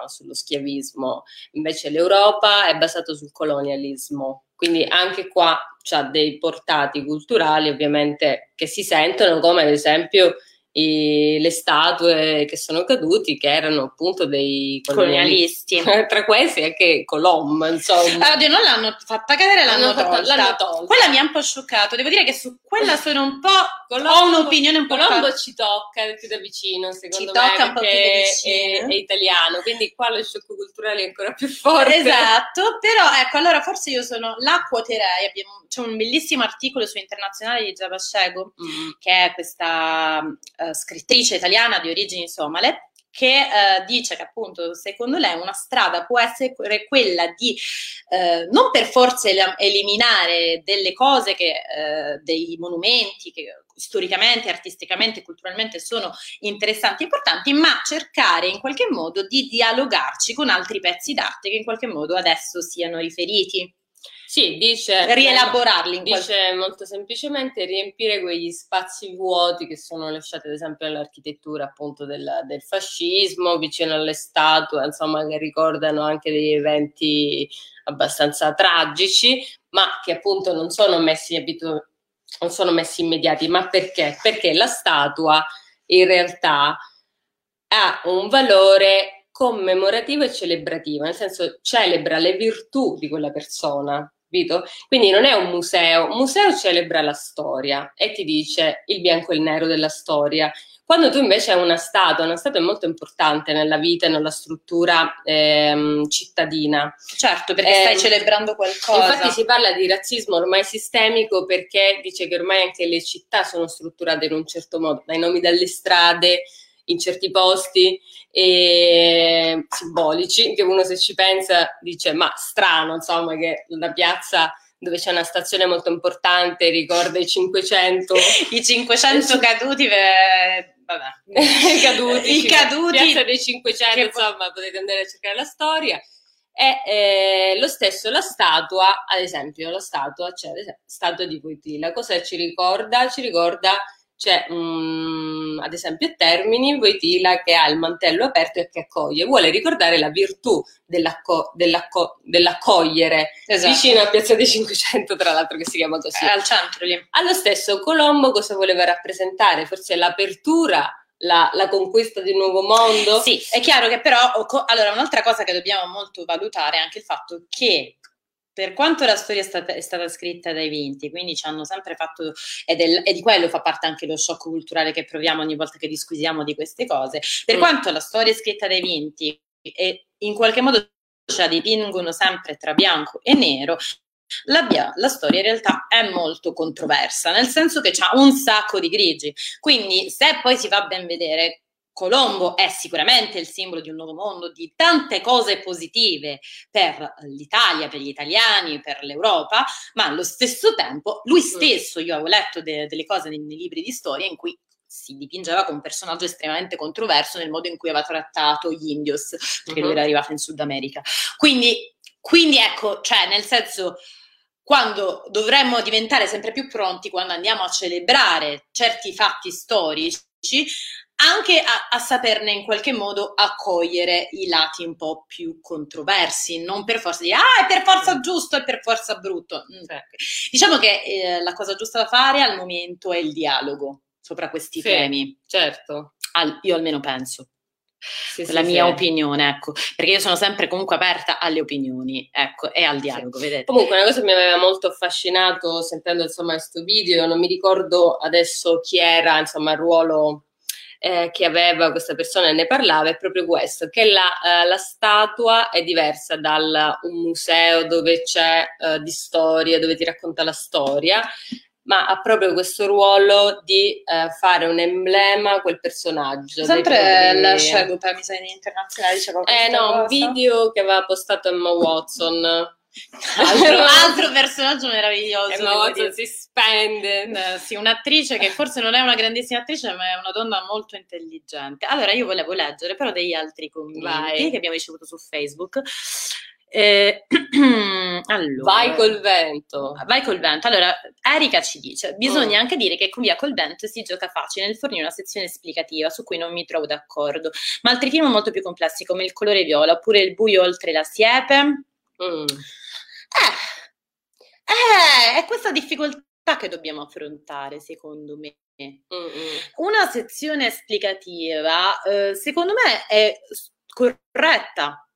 sullo schiavismo, invece l'Europa è basata sul colonialismo. Quindi anche qua ha dei portati culturali ovviamente che si sentono, come ad esempio i, le statue che sono caduti, che erano appunto dei colonialisti. Tra questi anche Colombo, insomma. Oddio, non l'hanno fatta cadere, l'hanno, l'hanno, tolta. l'hanno tolta. Quella mi ha un po' scioccato. Devo dire che su quella sono un po'. Colombo, ho un'opinione un po'. Colombo ci tocca più da vicino, secondo ci me. tocca un po' più da vicino. È, è, italiano, quindi qua lo shock culturale è ancora più forte. Esatto, però ecco, allora forse io sono la quoterei. Abbiamo, c'è un bellissimo articolo su Internazionale di Java Shego, mm. che è questa. Uh, scrittrice italiana di origini somale, che eh, dice che appunto secondo lei una strada può essere quella di eh, non per forza el- eliminare delle cose, che, eh, dei monumenti che storicamente, artisticamente, culturalmente sono interessanti e importanti, ma cercare in qualche modo di dialogarci con altri pezzi d'arte che in qualche modo adesso siano riferiti. Sì, dice rielaborarli. Dice molto semplicemente riempire quegli spazi vuoti che sono lasciati ad esempio nell'architettura appunto del, del fascismo, vicino alle statue, insomma, che ricordano anche degli eventi abbastanza tragici, ma che appunto non sono messi abitu- non sono messi immediati. Ma perché? Perché la statua in realtà ha un valore commemorativo e celebrativo, nel senso celebra le virtù di quella persona, capito? Quindi non è un museo, un museo celebra la storia e ti dice il bianco e il nero della storia. Quando tu invece hai una statua, una statua è molto importante nella vita e nella struttura ehm, cittadina. Certo, perché eh, stai ehm, celebrando qualcosa. Infatti si parla di razzismo ormai sistemico perché dice che ormai anche le città sono strutturate in un certo modo, dai nomi delle strade, in certi posti e simbolici, che uno se ci pensa dice ma strano insomma che la piazza dove c'è una stazione molto importante ricorda i 500 i 500 caduti per... vabbè. I caduti. I caduti piazza dei 500 che... insomma potete andare a cercare la storia. E eh, lo stesso la statua ad esempio la statua c'è cioè, statua di Wojtyla cosa ci ricorda? ci ricorda c'è um, ad esempio Termini, Voitila che ha il mantello aperto e che accoglie, vuole ricordare la virtù dell'acco- dell'acco- dell'accogliere esatto. vicino a Piazza dei 500, tra l'altro che si chiama così. È al centro lì. Allo stesso Colombo cosa voleva rappresentare? Forse l'apertura la, la, conquista di un nuovo mondo? Sì, è chiaro che però, allora un'altra cosa che dobbiamo molto valutare è anche il fatto che per quanto la storia è stata, è stata, scritta dai vinti, quindi ci hanno sempre fatto, ed è, e di quello fa parte anche lo shock culturale che proviamo ogni volta che disquisiamo di queste cose, per mm. quanto la storia è scritta dai vinti e in qualche modo ce la dipingono sempre tra bianco e nero, la, la, storia in realtà è molto controversa, nel senso che ha un sacco di grigi. Quindi, se poi si va ben vedere, Colombo è sicuramente il simbolo di un nuovo mondo, di tante cose positive per l'Italia, per gli italiani, per l'Europa, ma allo stesso tempo lui mm. stesso, io avevo letto de- delle cose nei, nei libri di storia in cui si dipingeva come un personaggio estremamente controverso nel modo in cui aveva trattato gli indios, perché uh-huh. lui era arrivato in Sud America. Quindi, quindi ecco, cioè nel senso quando dovremmo diventare sempre più pronti quando andiamo a celebrare certi fatti storici, anche a, a, saperne in qualche modo accogliere i lati un po' più controversi, non per forza dire ah è per forza giusto, è per forza brutto. Mm. Diciamo che eh, la cosa giusta da fare al momento è il dialogo sopra questi sì, temi. Certo. Al, io almeno penso. Sì, la mia opinione, ecco, perché io sono sempre comunque aperta alle opinioni, ecco, e al dialogo, vedete. Comunque una cosa che mi aveva molto affascinato sentendo insomma questo video, non mi ricordo adesso chi era, insomma, il ruolo eh, che aveva questa persona e ne parlava è proprio questo, che la, eh, la statua è diversa da un museo dove c'è eh, di storia, dove ti racconta la storia, ma ha proprio questo ruolo di eh, fare un emblema quel personaggio. Sempre la Shagopa, mi sa in internazionale diceva Eh no, cosa. un video che aveva postato Emma Watson altro, altro personaggio meraviglioso. Watson si spende. Sì, un'attrice che forse non è una grandissima attrice, ma è una donna molto intelligente. Allora, io volevo leggere però degli altri commenti Vai. che abbiamo ricevuto su Facebook. Eh, allora, vai col vento. Vai col vento. Allora, Erika ci dice: Bisogna oh. anche dire che con Via col vento si gioca facile nel fornire una sezione esplicativa su cui non mi trovo d'accordo. Ma altri film molto più complessi, come Il colore viola oppure Il buio oltre la siepe. Mm. Eh, Eh, è questa difficoltà che dobbiamo affrontare, secondo me. Mm-hmm. Una sezione esplicativa, eh, secondo me, è corretta,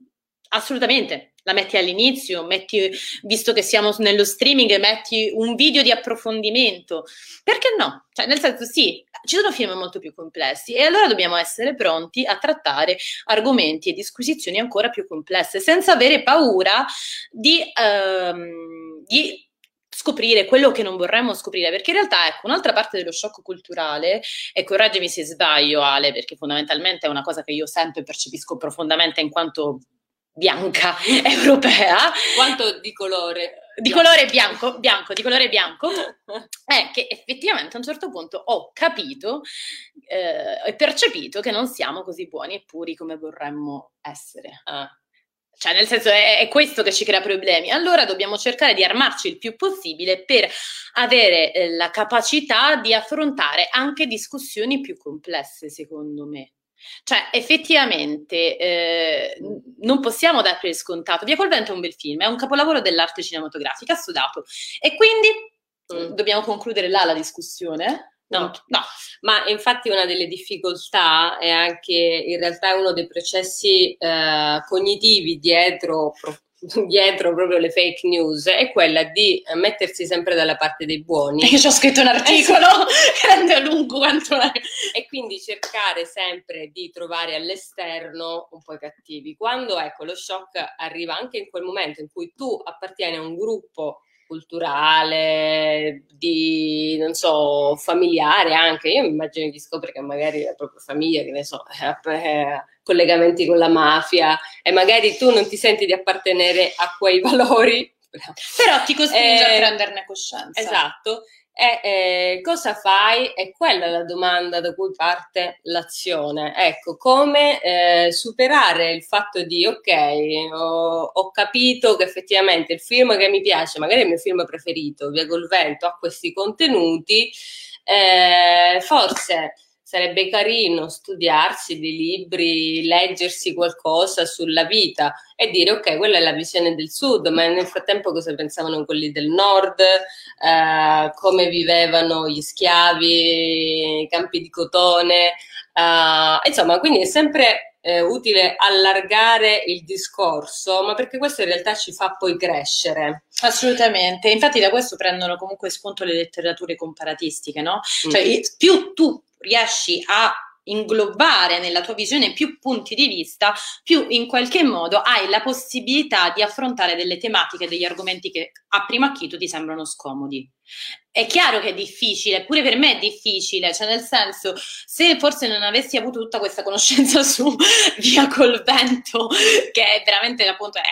assolutamente la metti all'inizio, metti, visto che siamo nello streaming, metti un video di approfondimento. Perché no? Cioè, nel senso, sì, ci sono film molto più complessi e allora dobbiamo essere pronti a trattare argomenti e disquisizioni ancora più complesse, senza avere paura di, ehm, di scoprire quello che non vorremmo scoprire, perché in realtà ecco un'altra parte dello shock culturale, e correggimi se sbaglio Ale, perché fondamentalmente è una cosa che io sempre percepisco profondamente in quanto bianca europea. Quanto di colore? Di colore bianco, bianco, di colore bianco, è che effettivamente a un certo punto ho capito eh, e percepito che non siamo così buoni e puri come vorremmo essere. Ah. Cioè, nel senso, è, è, questo che ci crea problemi. Allora dobbiamo cercare di armarci il più possibile per avere eh, la capacità di affrontare anche discussioni più complesse, secondo me. Cioè, effettivamente eh, non possiamo dare per scontato. Via col vento è un bel film, è un capolavoro dell'arte cinematografica, assodato. E quindi mm. dobbiamo concludere là la discussione. No, no, ma infatti una delle difficoltà è anche in realtà uno dei processi eh, cognitivi dietro dietro proprio le fake news è quella di mettersi sempre dalla parte dei buoni. Io ci ho scritto un articolo grande lungo quanto è. E quindi cercare sempre di trovare all'esterno un po' i cattivi. Quando ecco lo shock arriva anche in quel momento in cui tu appartieni a un gruppo culturale, di, non so, familiare anche. Io mi immagino di scoprire che magari la propria famiglia, che ne so, eh, collegamenti con la mafia e magari tu non ti senti di appartenere a quei valori. Però ti costringe eh, a prenderne coscienza. Esatto. E eh, cosa fai? È quella la domanda da cui parte l'azione. Ecco, come eh, superare il fatto di, ok, ho, ho, capito che effettivamente il film che mi piace, magari è il mio film preferito, Via col vento, ha questi contenuti, eh, forse sarebbe carino studiarsi dei libri, leggersi qualcosa sulla vita e dire ok, quella è la visione del sud, ma nel frattempo cosa pensavano quelli del nord, eh, come vivevano gli schiavi, i campi di cotone, eh, insomma, quindi è sempre eh, utile allargare il discorso, ma perché questo in realtà ci fa poi crescere. Assolutamente, infatti da questo prendono comunque spunto le letterature comparatistiche, no? Cioè, mm. più tu riesci a inglobare nella tua visione più punti di vista, più in qualche modo hai la possibilità di affrontare delle tematiche, degli argomenti che a primo acchito ti sembrano scomodi. È chiaro che è difficile, pure per me è difficile, cioè nel senso, se forse non avessi avuto tutta questa conoscenza su Via col vento, che è veramente appunto, è,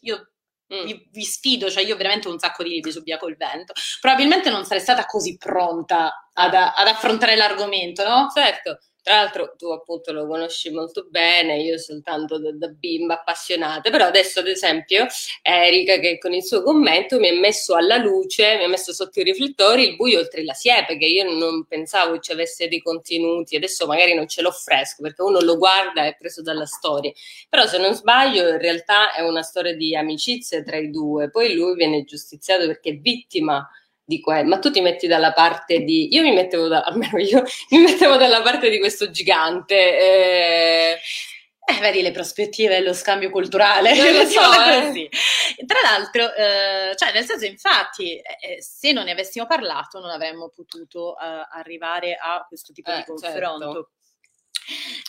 io Mm. Vi, vi, sfido, cioè io veramente ho un sacco di libri su Via col vento. Probabilmente non sarei stata così pronta ad, ad affrontare l'argomento, no? Certo. Tra l'altro tu appunto lo conosci molto bene, io soltanto da, da, bimba appassionata, però adesso ad esempio Erika che con il suo commento mi ha messo alla luce, mi ha messo sotto i riflettori il buio oltre la siepe, che io non pensavo ci avesse dei contenuti, adesso magari non ce l'ho fresco perché uno lo guarda e è preso dalla storia, però se non sbaglio in realtà è una storia di amicizie tra i due, poi lui viene giustiziato perché è vittima di que- ma tu ti metti dalla parte di io mi mettevo da, almeno io mi mettevo dalla parte di questo gigante eh, eh, vedi le prospettive dello scambio culturale. Non lo so, eh. Tra l'altro, eh, cioè nel senso, infatti, eh, eh, se non ne avessimo parlato, non avremmo potuto eh, arrivare a questo tipo di eh, confronto. Certo.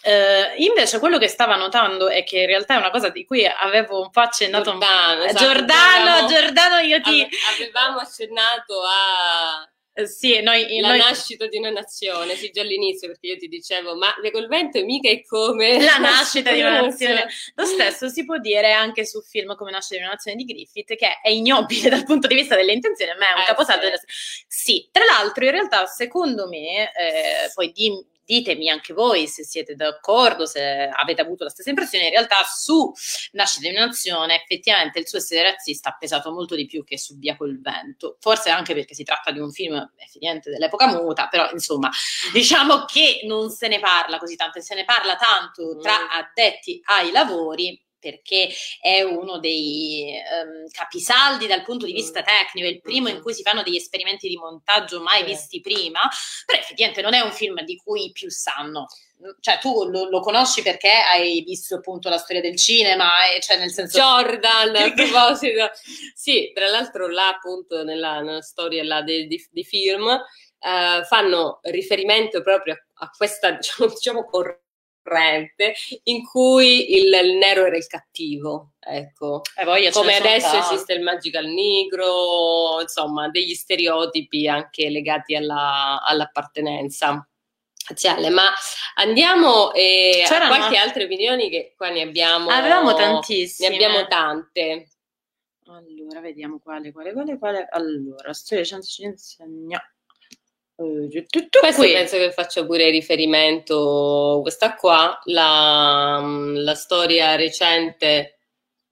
Uh, invece quello che stava notando è che in realtà è una cosa di cui avevo un po' accennato Giordano, esatto, Giordano, avevamo, Giordano io ti avevamo accennato a uh, sì, noi, la noi... nascita di una nazione, sì, già all'inizio, perché io ti dicevo, ma col vento mica è come la nascita di una nazione. Lo stesso si può dire anche su film come Nascita di una nazione di Griffith, che è ignobile dal punto di vista delle intenzioni, ma è un eh, caposaldo sì. della Sì, tra l'altro, in realtà, secondo me, eh, poi di ditemi anche voi se siete d'accordo, se avete avuto la stessa impressione, in realtà su Nascita di una nazione effettivamente il suo essere razzista ha pesato molto di più che su Via col vento, forse anche perché si tratta di un film effettivamente dell'epoca muta, però insomma diciamo che non se ne parla così tanto, se ne parla tanto tra mm. addetti ai lavori perché è uno dei um, capisaldi dal punto di vista tecnico, è il primo in cui si fanno degli esperimenti di montaggio mai visti prima, però effettivamente non è un film di cui più sanno. Cioè tu lo, lo, conosci perché hai visto appunto la storia del cinema, cioè nel senso... Jordan, a proposito. sì, tra l'altro là appunto nella, nella storia là dei, dei, dei film eh, fanno riferimento proprio a, a questa, diciamo, diciamo, corrente in cui il, il, nero era il cattivo, ecco. Come adesso tanti. esiste il magical negro, insomma, degli stereotipi anche legati alla, all'appartenenza ma andiamo eh, a qualche altre opinioni che qua ne abbiamo. Avevamo tantissime. Ne abbiamo tante. Allora, vediamo quale, quale, quale, quale. Allora, storia scienza no. Uh, tutto Questo qui. penso che faccia pure riferimento, questa qua, la, la storia recente,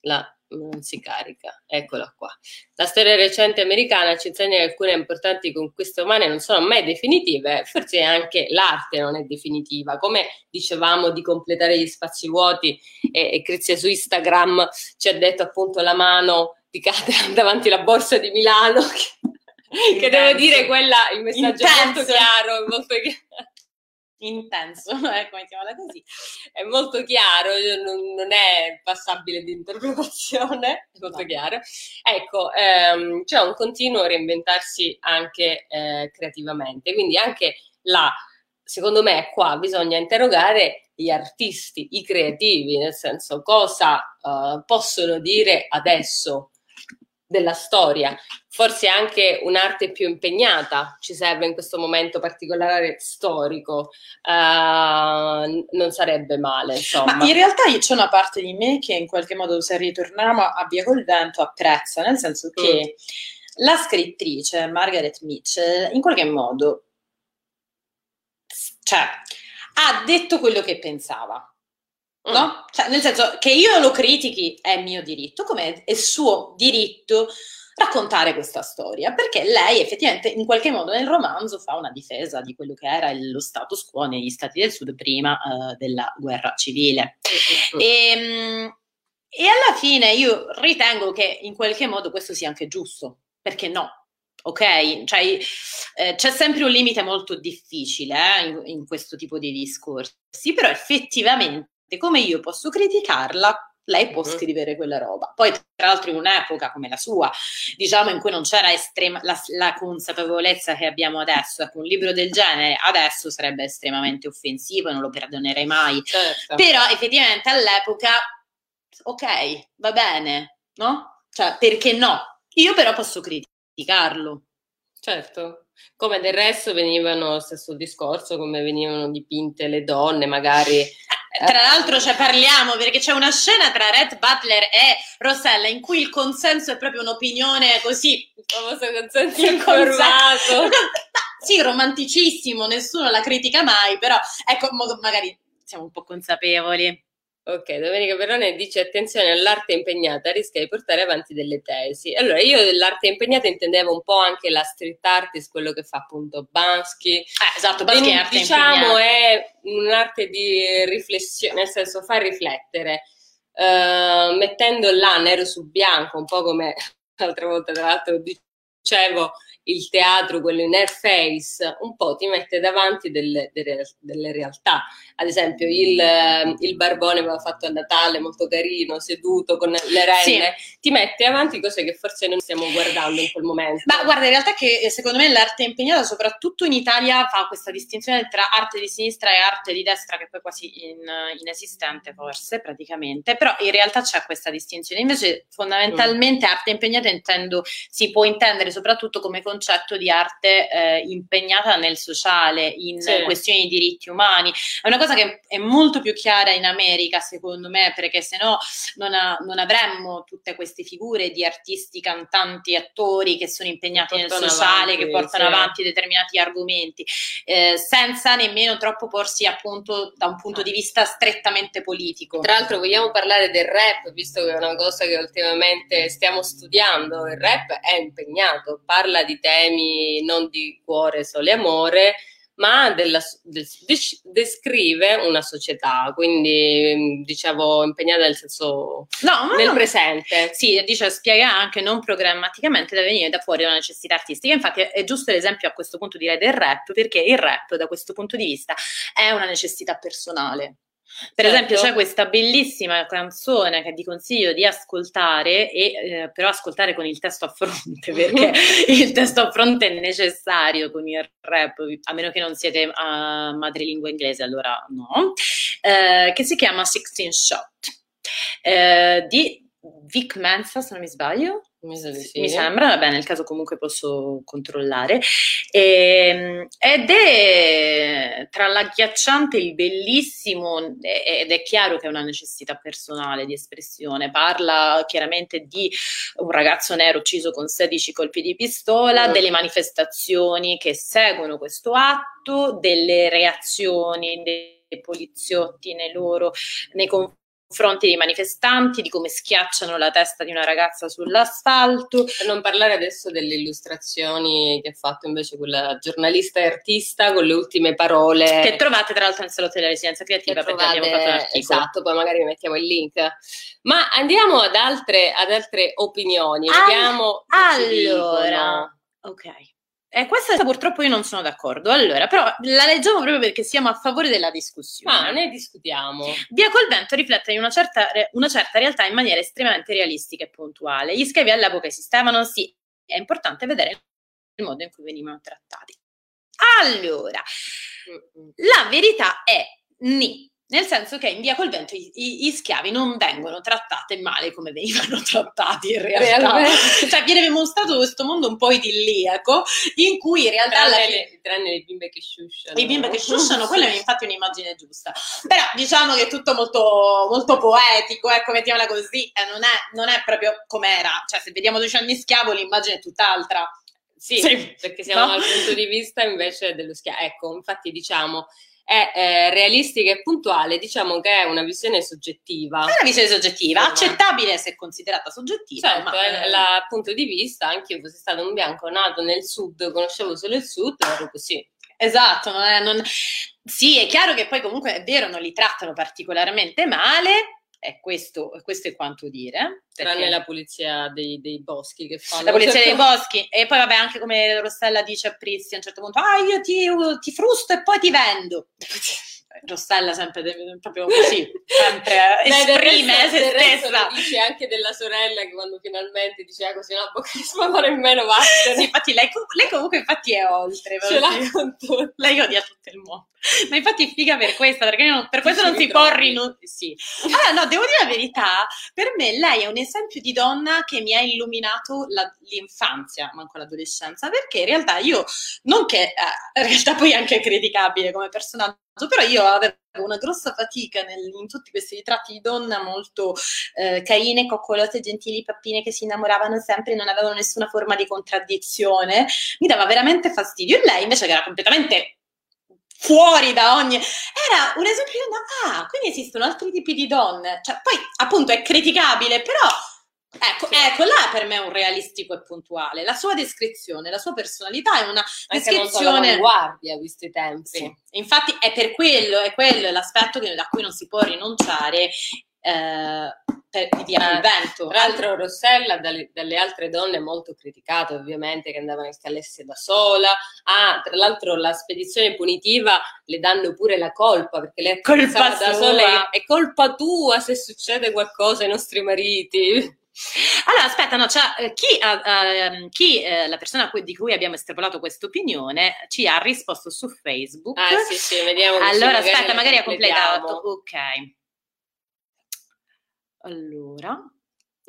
la non si carica, eccola qua. La storia recente americana ci insegna che alcune importanti conquiste umane non sono mai definitive, forse anche l'arte non è definitiva, come dicevamo di completare gli spazi vuoti e, e Crizia su Instagram ci ha detto appunto la mano di Catena davanti alla borsa di Milano, che, che devo dire quella, il messaggio Intenso. è molto chiaro, molto chiaro intenso, ecco, mettiamola così. È molto chiaro, non, non è passabile di interpretazione, è molto no. chiaro. Ecco, ehm, c'è un continuo reinventarsi anche eh, creativamente, quindi anche la, secondo me, qua bisogna interrogare gli artisti, i creativi, nel senso cosa uh, possono dire adesso della storia, forse anche un'arte più impegnata ci serve in questo momento particolare storico, uh, non sarebbe male. Insomma. Ma in realtà c'è una parte di me che in qualche modo se ritorniamo a Via col vento apprezza, nel senso che mm. la scrittrice Margaret Mitchell in qualche modo cioè, ha detto quello che pensava. No? Mm. Cioè, nel senso che io lo critichi è mio diritto, come è suo diritto raccontare questa storia, perché lei effettivamente in qualche modo nel romanzo fa una difesa di quello che era lo status quo negli stati del sud prima uh, della guerra civile. E, ehm, e alla fine io ritengo che in qualche modo questo sia anche giusto, perché no? Ok, cioè, eh, c'è sempre un limite molto difficile eh, in, in questo tipo di discorsi, però effettivamente come io posso criticarla, lei può uh-huh. scrivere quella roba. Poi, tra l'altro, in un'epoca come la sua, diciamo in cui non c'era estrema, la, la, consapevolezza che abbiamo adesso, ecco, un libro del genere adesso sarebbe estremamente offensivo e non lo perdonerei mai. Certo. Però, effettivamente, all'epoca, ok, va bene, no? Cioè, perché no? Io però posso criticarlo. Certo, come del resto venivano, stesso discorso, come venivano dipinte le donne, magari tra l'altro cioè, parliamo perché c'è una scena tra Red Butler e Rossella in cui il consenso è proprio un'opinione così. Il famoso consenso informato. sì, romanticissimo, nessuno la critica mai, però ecco, magari siamo un po' consapevoli. Ok, Domenica Perrone dice attenzione all'arte impegnata, rischia di portare avanti delle tesi. Allora, io dell'arte impegnata intendevo un po' anche la street artist, quello che fa appunto Bansky. Eh, esatto, Bansky è arte Diciamo impegnata. è un'arte di riflessione, nel senso fa riflettere, uh, mettendo là nero su bianco, un po' come l'altra volta tra l'altro dicevo, il teatro, quello in airface, un po' ti mette davanti delle, delle, delle realtà. Ad esempio, il, eh, il, barbone aveva fatto a Natale, molto carino, seduto con le renne, sì. ti mette avanti cose che forse non stiamo guardando in quel momento. Ma guarda, in realtà che secondo me l'arte impegnata, soprattutto in Italia, fa questa distinzione tra arte di sinistra e arte di destra, che poi quasi in, inesistente forse, praticamente, però in realtà c'è questa distinzione. Invece, fondamentalmente, mm. arte impegnata intendo, si può intendere soprattutto come concetto di arte eh, impegnata nel sociale, in sì. questioni di diritti umani. È una cosa che è molto più chiara in America, secondo me, perché se no non, non avremmo tutte queste figure di artisti, cantanti, attori che sono impegnati nel sociale, avanti, che portano sì. avanti determinati argomenti, eh, senza nemmeno troppo porsi appunto da un punto di vista strettamente politico. Tra l'altro vogliamo parlare del rap, visto che è una cosa che ultimamente stiamo studiando, il rap è impegnato, parla di temi non di cuore, sole amore, ma della, del, descrive una società, quindi dicevo impegnata nel senso no, nel no. presente. Sì, dice spiega anche non programmaticamente da venire da fuori una necessità artistica. Infatti è giusto l'esempio a questo punto direi del rap, perché il rap da questo punto di vista è una necessità personale. Per certo. esempio, c'è questa bellissima canzone che ti consiglio di ascoltare, e, eh, però ascoltare con il testo a fronte, perché il testo a fronte è necessario con il rap, a meno che non siete a madrelingua inglese, allora no, eh, che si chiama Sixteen Shot, eh, di Vic Mensa, se non mi sbaglio. Mi, sì. mi sembra, vabbè, nel caso comunque posso controllare. E, ehm, ed è tra l'agghiacciante e il bellissimo, ed è chiaro che è una necessità personale di espressione. Parla chiaramente di un ragazzo nero ucciso con 16 colpi di pistola, mm. delle manifestazioni che seguono questo atto, delle reazioni dei poliziotti nei loro nei confronti confronti dei manifestanti, di come schiacciano la testa di una ragazza sull'asfalto. Per non parlare adesso delle illustrazioni che ha fatto invece quella giornalista e artista con le ultime parole. Che trovate tra l'altro nel salotto della residenza creativa perché abbiamo fatto un articolo. Esatto, poi magari mettiamo il link. Ma andiamo ad altre, ad altre opinioni, vediamo. allora, ok. E questa purtroppo io non sono d'accordo. Allora, però la leggiamo proprio perché siamo a favore della discussione. Ma ne discutiamo. Via col vento riflette una certa, una certa realtà in maniera estremamente realistica e puntuale. Gli schiavi all'epoca esistevano, sì, è importante vedere il modo in cui venivano trattati. Allora, la verità è ni. Nel senso che in via col vento i, i, i schiavi non vengono trattati male come venivano trattati in realtà. Realmente. Cioè viene mostrato questo mondo un po' idilliaco in cui in realtà... Tranne, le, tranne le bimbe che sciusciano. Le bimbe che sciusciano, quella è infatti un'immagine giusta. Però diciamo che è tutto molto, molto poetico, ecco, mettiamola così, eh, non, è, non è proprio com'era. Cioè se vediamo 12 anni schiavo l'immagine è tutt'altra. Sì, sì, perché siamo no? dal punto di vista invece dello schiavo. Ecco, infatti diciamo è eh, realistica e puntuale, diciamo che è una visione soggettiva. È una visione soggettiva, accettabile se considerata soggettiva. Certo, ma... è il punto di vista, anche io fossi stato un bianco nato nel sud, conoscevo solo il sud, ero così. Esatto, non è, non... sì, è chiaro che poi comunque è vero, non li trattano particolarmente male, e questo, questo, è quanto dire. Perché... Tranne la pulizia dei, dei, boschi che fa. La pulizia dei boschi. E poi vabbè, anche come Rossella dice a Prizzi a un certo punto, ah io ti, ti frusto e poi ti vendo. Rossella sempre deve, proprio così, sempre esprime se stessa. dice anche della sorella che quando finalmente dice ah, così una bocca di spavore in meno vattene. sì, infatti lei, lei, comunque infatti è oltre. Ce l'ha con tutto. Lei odia tutto il mondo. Ma infatti è figa per questo, perché non, per questo non si può rinunciare. Sì. Allora, no, devo dire la verità, per me lei è un esempio di donna che mi ha illuminato la, l'infanzia, manco l'adolescenza, perché in realtà io, non che, eh, in realtà poi è anche criticabile come personaggio, però io avevo una grossa fatica nel, in tutti questi ritratti di donna molto eh, carine, coccolose, gentili, pappine che si innamoravano sempre e non avevano nessuna forma di contraddizione, mi dava veramente fastidio. E lei invece che era completamente fuori da ogni... Era un esempio di ah, quindi esistono altri tipi di donne. Cioè, poi appunto è criticabile, però Ecco, sì. ecco, là per me è un realistico e puntuale. La sua descrizione, la sua personalità è una Anche descrizione. guardia questi tempi. Sì. Infatti, è per quello, è quello l'aspetto che, a cui non si può rinunciare. Eh, per, di via eh, vento. Tra l'altro, Rossella, dalle, dalle, altre donne, molto criticata, ovviamente, che andavano in scalesse da sola. Ah, tra l'altro, la spedizione punitiva le danno pure la colpa perché lei colpa da sola. È colpa tua se succede qualcosa ai nostri mariti. Allora, aspetta, no, cioè, chi, uh, chi uh, la persona di cui abbiamo estrapolato questa opinione ci ha risposto su Facebook. Ah, sì, sì, vediamo. Allora, aspetta, magari ha completato. Ok. Allora.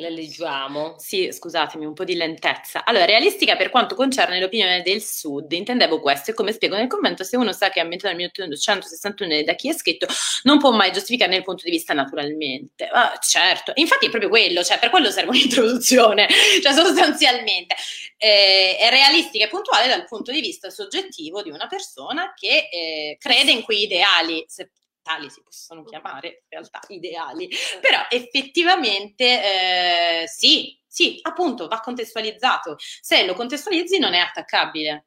Le leggiamo. Sì, scusatemi, un po' di lentezza. Allora, realistica per quanto concerne l'opinione del Sud, intendevo questo e come spiego nel commento, se uno sa che è ambientato nel 1861 da chi è scritto, non può mai giustificarne il punto di vista naturalmente. Ah, certo, infatti è proprio quello, cioè per quello serve un'introduzione, cioè sostanzialmente eh, è realistica e puntuale dal punto di vista soggettivo di una persona che eh, crede in quei ideali, se tali si possono chiamare in realtà ideali, però effettivamente eh, sì, sì, appunto va contestualizzato. Se lo contestualizzi non è attaccabile.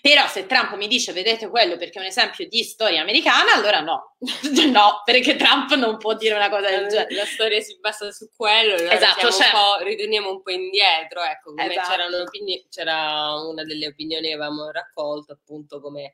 Però se Trump mi dice vedete quello perché è un esempio di storia americana, allora no, no, perché Trump non può dire una cosa del genere. La storia si basa su quello, allora esatto, cioè... un ritorniamo un po' indietro, ecco, come esatto. opini- c'era una delle opinioni che avevamo raccolto appunto come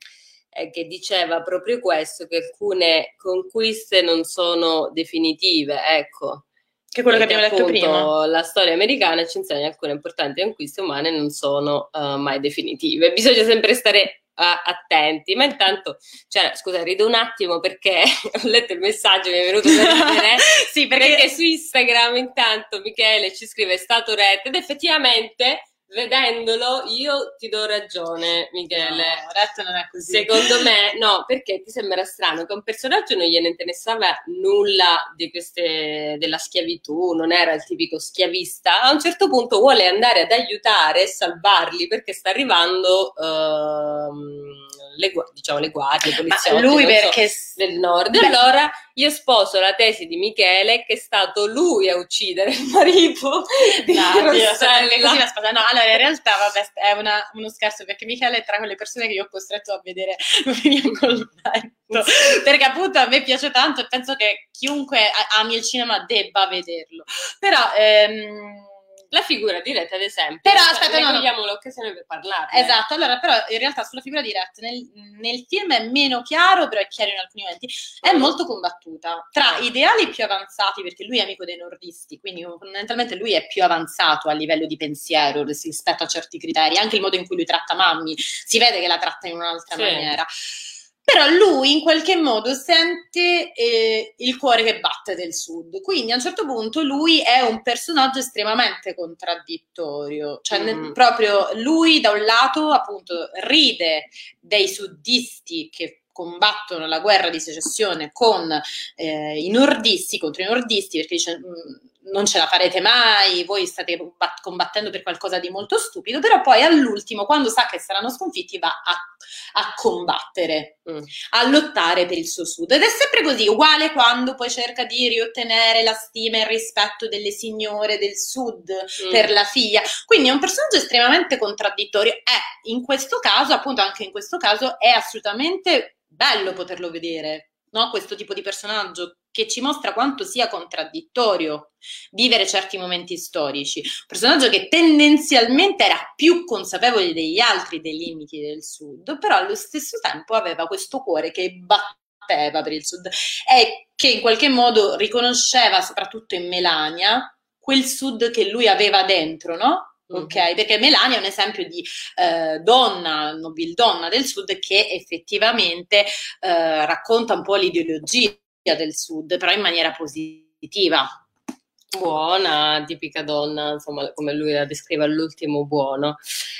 eh, che diceva proprio questo, che alcune conquiste non sono definitive, ecco. Che è quello che abbiamo detto prima. La storia americana ci insegna che alcune importanti conquiste umane non sono uh, mai definitive. Bisogna sempre stare attenti. Ma intanto, cioè, scusa, rido un attimo perché ho letto il messaggio mi è venuto da ridere. sì, perché... perché su Instagram intanto Michele ci scrive è stato retto ed effettivamente vedendolo io ti do ragione, Michele. No, Retto non è così. Secondo me, no, perché ti sembra strano che un personaggio non gliene interessava nulla di queste, della schiavitù, non era il tipico schiavista. A un certo punto vuole andare ad aiutare e salvarli perché sta arrivando. Uh, le, diciamo, le guardie, poliziotti lui perché... so, del nord. Beh. Allora io sposo la tesi di Michele che è stato lui a uccidere il marito di no, Dio, così la No, allora in realtà vabbè, è una, uno scherzo perché Michele è tra quelle persone che io ho costretto a vedere perché appunto a me piace tanto e penso che chiunque ami il cinema debba vederlo. Però ehm, la figura di Ret, ad esempio, però aspetta, no, no. l'occasione per parlarne. Esatto, allora, però in realtà sulla figura di Ret nel, nel, film è meno chiaro, però è chiaro in alcuni momenti, è mm. molto combattuta tra ah. ideali più avanzati, perché lui è amico dei nordisti, quindi fondamentalmente lui è più avanzato a livello di pensiero rispetto a certi criteri, anche il modo in cui lui tratta Mammi, si vede che la tratta in un'altra sì. maniera però lui in qualche modo sente eh, il cuore che batte del sud, quindi a un certo punto lui è un personaggio estremamente contraddittorio, cioè mm. nel, proprio lui da un lato appunto ride dei suddisti che combattono la guerra di secessione con eh, i nordisti, contro i nordisti, perché dice mm, non ce la farete mai, voi state combattendo per qualcosa di molto stupido, però poi all'ultimo, quando sa che saranno sconfitti, va a, a combattere, mm. a lottare per il suo sud. Ed è sempre così, uguale quando poi cerca di riottenere la stima e il rispetto delle signore del sud mm. per la figlia. Quindi è un personaggio estremamente contraddittorio. È in questo caso, appunto anche in questo caso, è assolutamente bello poterlo vedere, no? questo tipo di personaggio che ci mostra quanto sia contraddittorio vivere certi momenti storici. Un personaggio che tendenzialmente era più consapevole degli altri dei limiti del sud, però allo stesso tempo aveva questo cuore che batteva per il sud e che in qualche modo riconosceva, soprattutto in Melania, quel sud che lui aveva dentro, no? Ok, mm-hmm. perché Melania è un esempio di eh, donna, nobildonna del sud che effettivamente eh, racconta un po' l'ideologia del sud, però in maniera positiva. Buona, tipica donna, insomma, come lui la descrive all'ultimo, buono.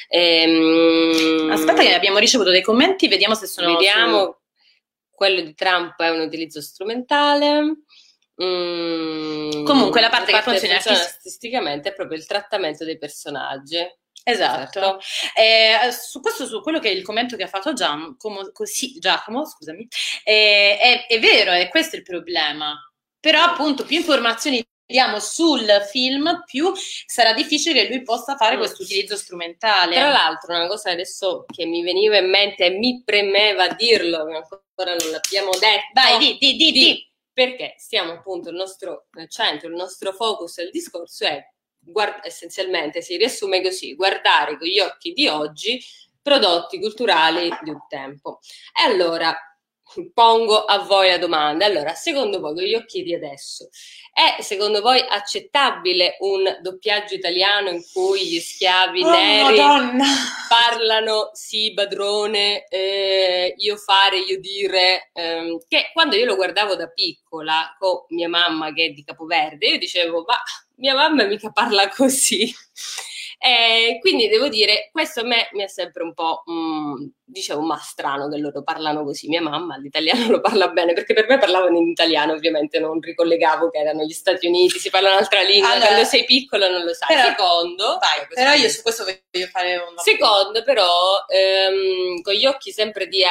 Ehm, Aspetta, che abbiamo ricevuto dei commenti, vediamo se sono. Vediamo. Su... Quello di Trump è un utilizzo strumentale. Mm, Comunque la parte, la parte che funziona, funziona artisticamente è proprio il trattamento dei personaggi. Esatto. Certo. Eh, su questo, su quello che è il commento che ha fatto Giacomo, così, Giacomo scusami, eh, è, è, vero, è questo il problema. Però appunto più informazioni diamo sul film, più sarà difficile che lui possa fare mm. questo utilizzo strumentale. Tra l'altro, una cosa adesso che mi veniva in mente e mi premeva dirlo, ancora non l'abbiamo detto. Vai, di, di, di, di. Perché stiamo appunto il nostro centro, il nostro focus del discorso è guard- essenzialmente si riassume così, guardare con gli occhi di oggi prodotti culturali di un tempo. E allora pongo a voi la domanda. Allora, secondo voi, con gli occhi di adesso, è secondo voi accettabile un doppiaggio italiano in cui gli schiavi oh, neri Madonna. parlano sì, padrone, eh, io fare, io dire, ehm, che quando io lo guardavo da piccola con mia mamma che è di Capoverde, io dicevo, ma mia mamma mica parla così. E quindi devo dire, questo a me mi è sempre un po', mm, dicevo, ma strano che loro parlano così. Mia mamma l'italiano lo parla bene, perché per me parlavano in italiano, ovviamente non ricollegavo che erano gli Stati Uniti, si parla un'altra lingua, allora, quando sei piccolo non lo sai. Però, Secondo, vai, però io su questo voglio fare un... Secondo, però, ehm, con gli occhi sempre di,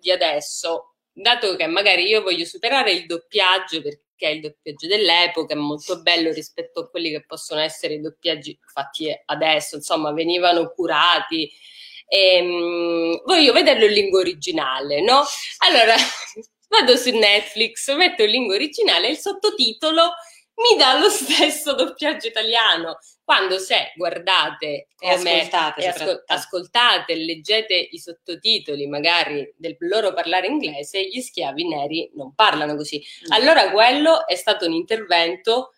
di adesso, dato che magari io voglio superare il doppiaggio perché che è il doppiaggio dell'epoca, è molto bello rispetto a quelli che possono essere i doppiaggi fatti adesso, insomma, venivano curati. ehm, voglio vederlo in lingua originale, no? Allora vado su Netflix, metto in lingua originale e il sottotitolo mi dà lo stesso doppiaggio italiano. Quando se guardate come, ascoltate, e ascol- ascoltate, leggete i sottotitoli magari del loro parlare inglese, gli schiavi neri non parlano così. Allora quello è stato un intervento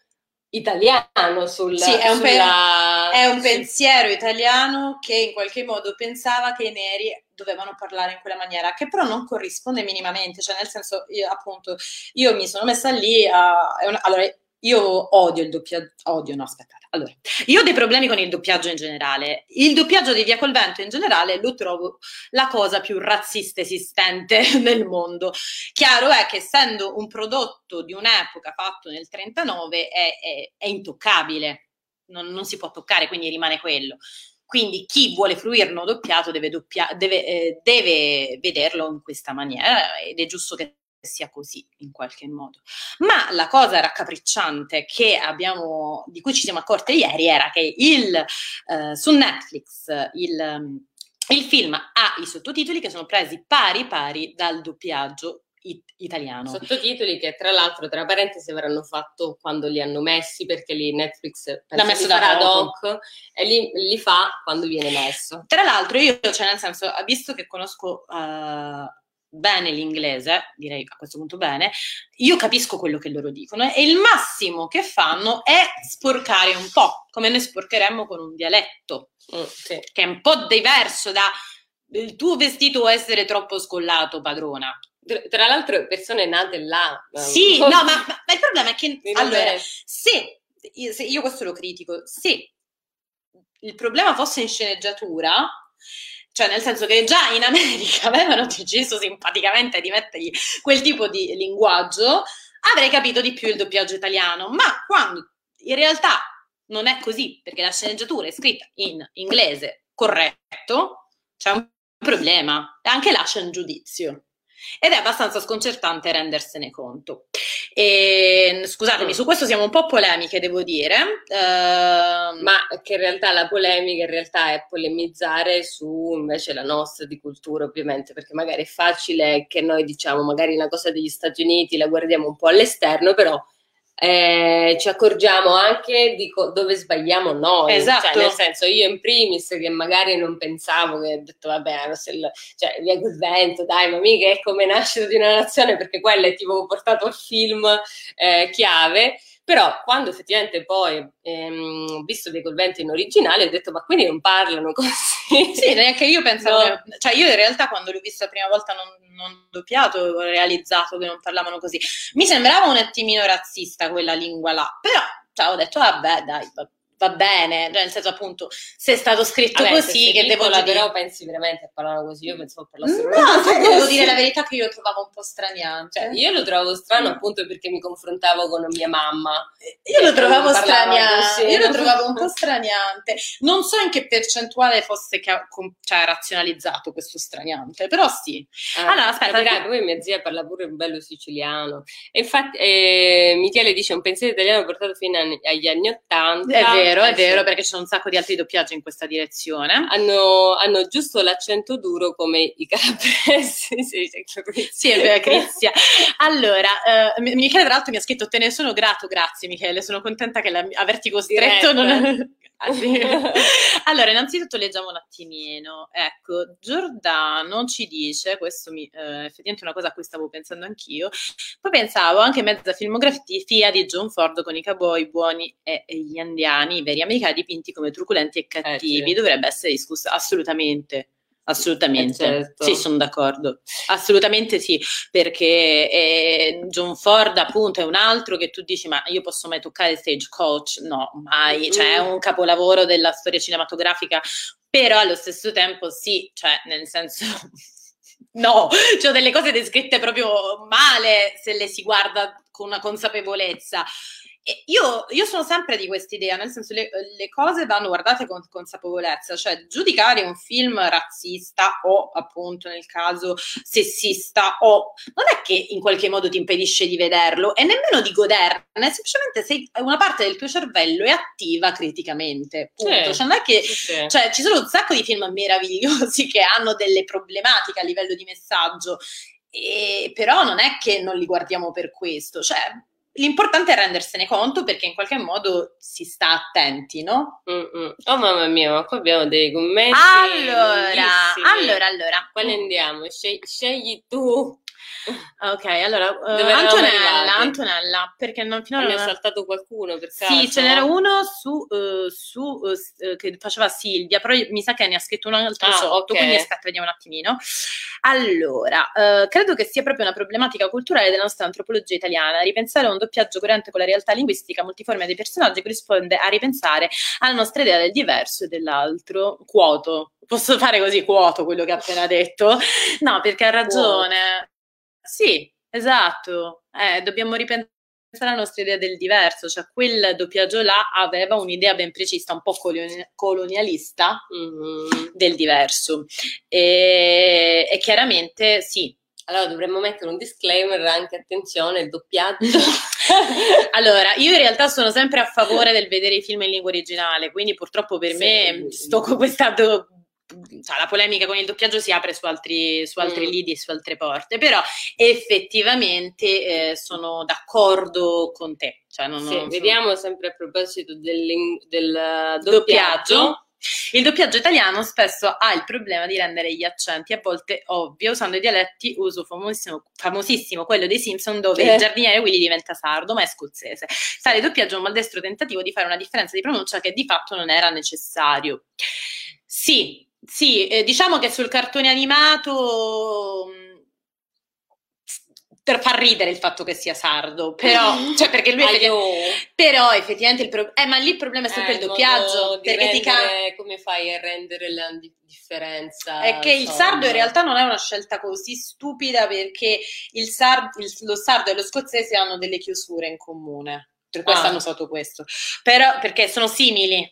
italiano sul, sì, è un, sulla, è un pensiero italiano che in qualche modo pensava che i neri dovevano parlare in quella maniera, che però non corrisponde minimamente, cioè nel senso, io, appunto, io mi sono messa lì, a, allora io odio il doppiaggio, odio, no, aspettate. Allora, io ho dei problemi con il doppiaggio in generale. Il doppiaggio di Via col Vento in generale lo trovo la cosa più razzista esistente nel mondo. Chiaro è che essendo un prodotto di un'epoca fatto nel 39 è, è, è intoccabile, non, non, si può toccare, quindi rimane quello. Quindi chi vuole fruirlo doppiato deve, doppia, deve, eh, deve vederlo in questa maniera ed è giusto che sia così in qualche modo. Ma la cosa raccapricciante che abbiamo, di cui ci siamo accorte ieri era che il, eh, su Netflix il, il film ha i sottotitoli che sono presi pari pari dal doppiaggio it- italiano. Sottotitoli che tra l'altro, tra parentesi, avranno fatto quando li hanno messi, perché lì Netflix l'ha messo da doc e li, li, fa quando viene messo. Tra l'altro io, cioè nel senso, visto che conosco... Uh, bene l'inglese, direi a questo punto bene, io capisco quello che loro dicono e il massimo che fanno è sporcare un po', come noi sporcheremmo con un dialetto, mm, sì. che è un po' diverso da il tuo vestito può essere troppo scollato, padrona. Tra l'altro, persone nate là. Sì, no, ma, ma, il problema è che allora, se se io questo lo critico, se il problema fosse in sceneggiatura, cioè, nel senso che già in America avevano deciso simpaticamente di mettergli quel tipo di linguaggio, avrei capito di più il doppiaggio italiano. Ma quando in realtà non è così, perché la sceneggiatura è scritta in inglese corretto, c'è un problema. E anche là c'è un giudizio ed è abbastanza sconcertante rendersene conto. E, scusatemi, mm. su questo siamo un po' polemiche, devo dire. Uh, Ma che in realtà la polemica in realtà è polemizzare su invece la nostra di cultura, ovviamente, perché magari è facile che noi diciamo magari una cosa degli Stati Uniti la guardiamo un po' all'esterno, però eh, ci accorgiamo anche di co- dove sbagliamo noi. Esatto. Cioè, nel senso, io in primis che magari non pensavo che ho detto, vabbè, il, cioè, via quel vento, dai, ma mica è come nascita di una nazione, perché quello è tipo portato al film eh, chiave. Però quando effettivamente poi ehm, ho visto dei conventi in originale ho detto ma quindi non parlano così? Sì, neanche io pensavo, no. che, cioè io in realtà quando l'ho vista la prima volta non, non doppiato ho realizzato che non parlavano così. Mi sembrava un attimino razzista quella lingua là, però cioè, ho detto vabbè dai, va bene, cioè, nel senso appunto se è stato scritto Vabbè, così che devo dire... però pensi veramente a parlare così, io pensavo parlassero No, sai, devo dire la verità che io lo trovavo un po' straniante. Cioè, io lo trovavo strano appunto perché mi confrontavo con mia mamma. Io lo trovavo straniante, io lo trovavo un po' straniante. Non so in che percentuale fosse ca- cioè, razionalizzato questo straniante, però sì. Ah, allora, aspetta, capirai, poi mia zia parla pure un bello siciliano. E infatti eh, Michele dice un pensiero italiano portato fino agli anni Ottanta. È vero vero, è vero, perché sono un sacco di altri doppiaggi in questa direzione. Hanno, hanno giusto l'accento duro come i calabresi. sì, sì, è vero, Crizia. Allora, uh, Michele tra l'altro mi ha scritto te ne sono grato, grazie Michele, sono contenta che la, averti costretto. Non... Ah, sì. allora, innanzitutto leggiamo un attimino. Ecco, Giordano ci dice, questo mi, eh, effettivamente è una cosa a cui stavo pensando anch'io, poi pensavo anche mezza filmografia di John Ford con i cowboy buoni e, e gli indiani, i veri americani dipinti come truculenti e cattivi, eh, sì. dovrebbe essere discussa assolutamente. Assolutamente, eh certo. sì, sono d'accordo. Assolutamente sì, perché eh, John Ford appunto è un altro che tu dici ma io posso mai toccare Stagecoach? No, mai, cioè è un capolavoro della storia cinematografica, però allo stesso tempo sì, cioè nel senso... No, cioè delle cose descritte proprio male se le si guarda con una consapevolezza. Io, io, sono sempre di questa idea, nel senso le, le cose vanno guardate con consapevolezza, cioè giudicare un film razzista o appunto nel caso sessista o non è che in qualche modo ti impedisce di vederlo e nemmeno di goderne, semplicemente sei, una parte del tuo cervello è attiva criticamente. Punto. Cioè, non è che, cioè, ci sono un sacco di film meravigliosi che hanno delle problematiche a livello di messaggio, e, però non è che non li guardiamo per questo, cioè L'importante è rendersene conto perché in qualche modo si sta attenti, no? Mm-mm. Oh mamma mia, ma qua abbiamo dei commenti. Allora, allora, allora. Quale andiamo? Scegli, scegli tu. Ok, allora uh, Antonella, Antonella, perché non finora ne ho saltato qualcuno per caso. Sì, ce n'era uno su, uh, su uh, che faceva Silvia, però mi sa che ne ha scritto un altro ah, sotto, okay. quindi aspetta, vediamo un attimino. Allora, credo che sia proprio una problematica culturale della nostra antropologia italiana. Ripensare a un doppiaggio coerente con la realtà linguistica multiforme dei personaggi corrisponde a ripensare alla nostra idea del diverso e dell'altro. Quoto. Posso fare così quoto quello che ha appena detto? No, perché ha ragione. Sì, esatto. Eh, dobbiamo ripensare la nostra idea del diverso, cioè quel doppiaggio là aveva un'idea ben precisa, un po' colonialista mm-hmm. del diverso. E, e, chiaramente sì. Allora dovremmo mettere un disclaimer anche, attenzione, il doppiaggio. allora, io in realtà sono sempre a favore del vedere i film in lingua originale, quindi purtroppo per sì, me sto con questa do- cioè, la polemica con il doppiaggio si apre su altri, su altri mm. lidi e su altre porte, però effettivamente eh, sono d'accordo con te. Cioè, non, sì, non vediamo sono... sempre a proposito del, del doppiaggio. doppiaggio. Il doppiaggio italiano spesso ha il problema di rendere gli accenti a volte ovvi, usando i dialetti, uso famosissimo, famosissimo quello dei Simpson, dove eh. il giardiniere Willy diventa sardo, ma è scozzese. Tale doppiaggio è un maldestro tentativo di fare una differenza di pronuncia che di fatto non era necessario. Sì, sì, eh, diciamo che sul cartone animato per far ridere il fatto che sia sardo, però, cioè perché lui effettivamente, però effettivamente il problema, eh, ma lì il problema è sempre eh, il doppiaggio, perché rendere, ti cambia. Come fai a rendere la differenza? È che il sardo in realtà non è una scelta così stupida perché il sardo, il, lo sardo e lo scozzese hanno delle chiusure in comune, per questo ah. hanno usato questo, però perché sono simili,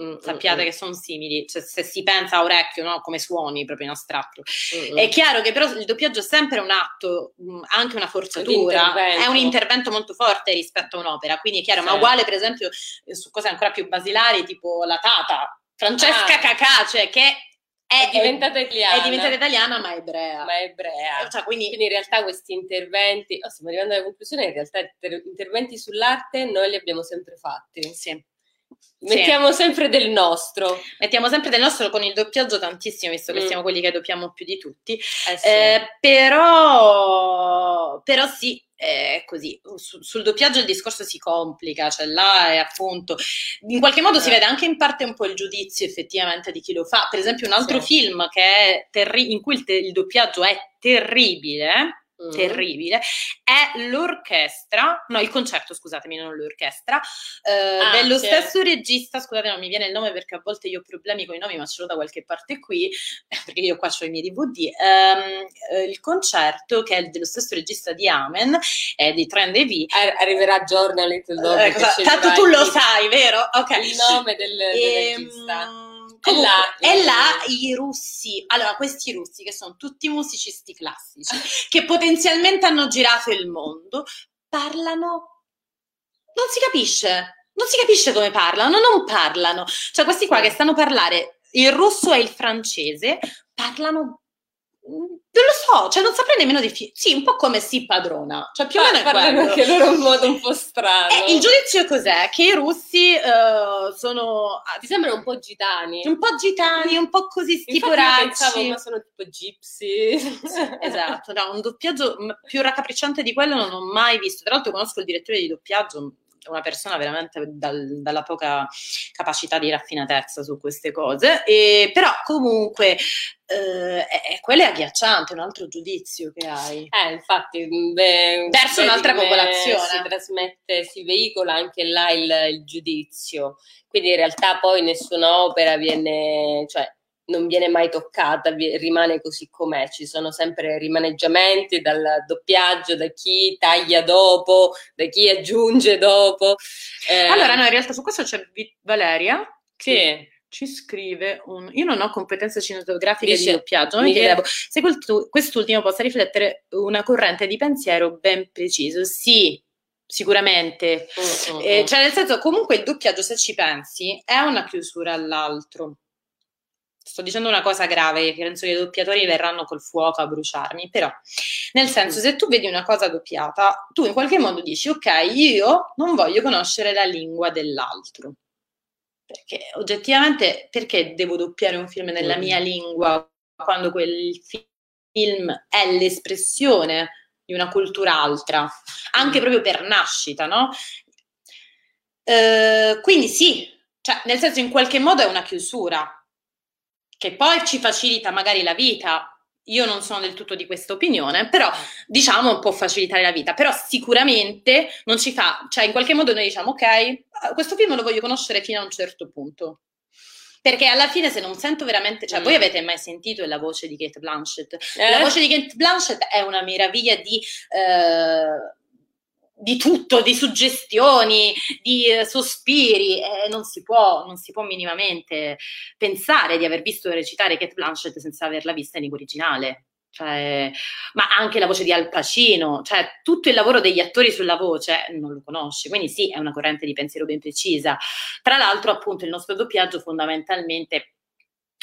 Mm, sappiate mm, che sono simili, cioè, se si pensa a orecchio, no? come suoni proprio in astratto. Mm, è chiaro che però il doppiaggio è sempre un atto, mm, anche una forzatura, è un intervento molto forte rispetto a un'opera, quindi è chiaro, sì. ma uguale per esempio eh, su cose ancora più basilari, tipo la Tata, Francesca ah. Cacà, cioè che è, è, diventata italiana. È diventata italiana, ma è ebrea. Ma è ebrea. Cioè, quindi... quindi... in realtà questi interventi, oh, stiamo arrivando alla conclusione, in realtà interventi sull'arte noi li abbiamo sempre fatti. Sì. Mettiamo sì. sempre del nostro. Mettiamo sempre del nostro con il doppiaggio tantissimo, visto che mm. siamo quelli che doppiamo più di tutti. Eh sì. eh, però, però sì, è così. Sul, sul doppiaggio il discorso si complica, cioè là è appunto, in qualche modo eh. si vede anche in parte un po' il giudizio effettivamente di chi lo fa. Per esempio un altro sì. film terri- in cui il, te- il doppiaggio è terribile Mm. terribile, è l'orchestra, no il concerto scusatemi, non l'orchestra, eh, ah, dello sì. stesso regista, scusate non mi viene il nome perché a volte io ho problemi con i nomi ma ce l'ho da qualche parte qui, perché io qua ho i miei DVD, ehm, eh, il concerto che è dello stesso regista di Amen, è di Trend EV. Arriverà giorno a Little Dog. Eh, tanto tu lo sai, vero? Ok. Il nome del, del e, ehm, regista. È là, è là i russi, allora questi russi che sono tutti musicisti classici, che potenzialmente hanno girato il mondo, parlano, non si capisce, non si capisce come parlano, non parlano. Cioè questi qua che stanno a parlare il russo e il francese parlano non lo so, cioè non saprei nemmeno definire. Sì, un po' come si padrona, cioè più o meno è quello. anche loro un modo un po' strano. Eh, il giudizio cos'è? Che i russi uh, sono... Ti sembrano un po' gitani. Un po' gitani, un po' così stiporacci. pensavo, ma sono tipo gypsy. Sì, esatto, no, un doppiaggio più raccapricciante di quello non ho mai visto. Tra l'altro conosco il direttore di doppiaggio, una persona veramente dal, dalla poca capacità di raffinatezza su queste cose, e, però comunque eh, è, quello è agghiacciante, un altro giudizio che hai. Eh, infatti, beh, verso un'altra popolazione. Si trasmette, si veicola anche là il, il giudizio, quindi in realtà poi nessuna opera viene, cioè non viene mai toccata, rimane così com'è, ci sono sempre rimaneggiamenti dal doppiaggio, da chi taglia dopo, da chi aggiunge dopo. Eh, allora, no, in realtà su questo c'è Valeria che ci scrive un... Io non ho competenze cinematografiche Dice, di doppiaggio, mi chiedevo se quest'ultimo possa riflettere una corrente di pensiero ben preciso. Sì, sicuramente. Uh, uh, eh, cioè, nel senso, comunque il doppiaggio, se ci pensi, è una chiusura all'altro sto dicendo una cosa grave, penso che i doppiatori verranno col fuoco a bruciarmi, però nel senso se tu vedi una cosa doppiata, tu in qualche modo dici ok, io non voglio conoscere la lingua dell'altro. Perché oggettivamente perché devo doppiare un film nella mm. mia lingua quando quel film è l'espressione di una cultura altra, anche proprio per nascita, no? Eh, quindi sì, cioè nel senso in qualche modo è una chiusura, che poi ci facilita magari la vita. Io non sono del tutto di questa opinione, però diciamo può facilitare la vita, però sicuramente non ci fa, cioè in qualche modo noi diciamo ok, eh, questo film lo voglio conoscere fino a un certo punto. Perché alla fine se non sento veramente, cioè mm. voi avete mai sentito la voce di Kate Blanchett? Eh? La voce di Kate Blanchett è una meraviglia di eh, di tutto, di suggestioni, di eh, sospiri, eh, non, si può, non si può minimamente pensare di aver visto recitare Kate Blanchett senza averla vista in originale. Cioè, ma anche la voce di Al Pacino, cioè tutto il lavoro degli attori sulla voce non lo conosci, quindi sì, è una corrente di pensiero ben precisa. Tra l'altro, appunto, il nostro doppiaggio fondamentalmente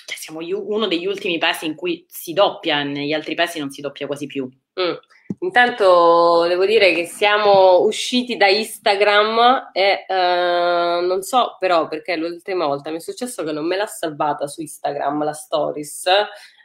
siamo uno degli ultimi paesi in cui si doppia, negli altri paesi non si doppia quasi più. Mm. Intanto devo dire che siamo usciti da Instagram e eh, non so però perché l'ultima volta mi è successo che non me l'ha salvata su Instagram la stories,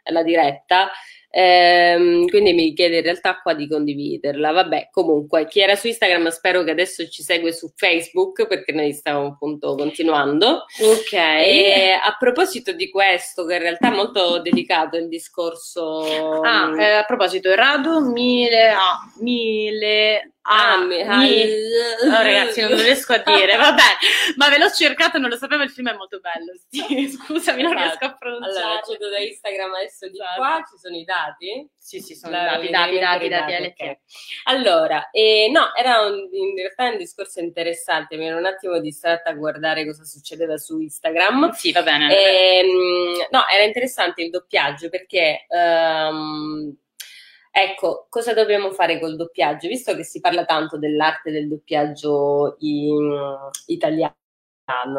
la diretta Ehm, quindi mi chiede in realtà qua di condividerla. Vabbè, comunque, chi era su Instagram spero che adesso ci segue su Facebook perché noi stiamo appunto continuando. Ok. E a proposito di questo, che in realtà è molto delicato il discorso. Ah, mm, eh, a proposito, Radu Mile, ah, Mile Ah, oh, ragazzi, non riesco a dire, vabbè, ma ve l'ho cercato, non lo sapevo, il film è molto bello. Sì, scusami, non riesco a pronunciare. Allora, accedo da Instagram adesso di esatto. qua, ci sono i dati? Sì, sì, sono i dati, dati, dati, dati, dati, okay. Allora, eh, no, era un, in realtà un discorso interessante, mi ero un attimo distratta a guardare cosa succedeva su Instagram. Sì, va bene. E, ehm, no, era interessante il doppiaggio perché... Um, Ecco, cosa dobbiamo fare col doppiaggio? Visto che si parla tanto dell'arte del doppiaggio in, italiano,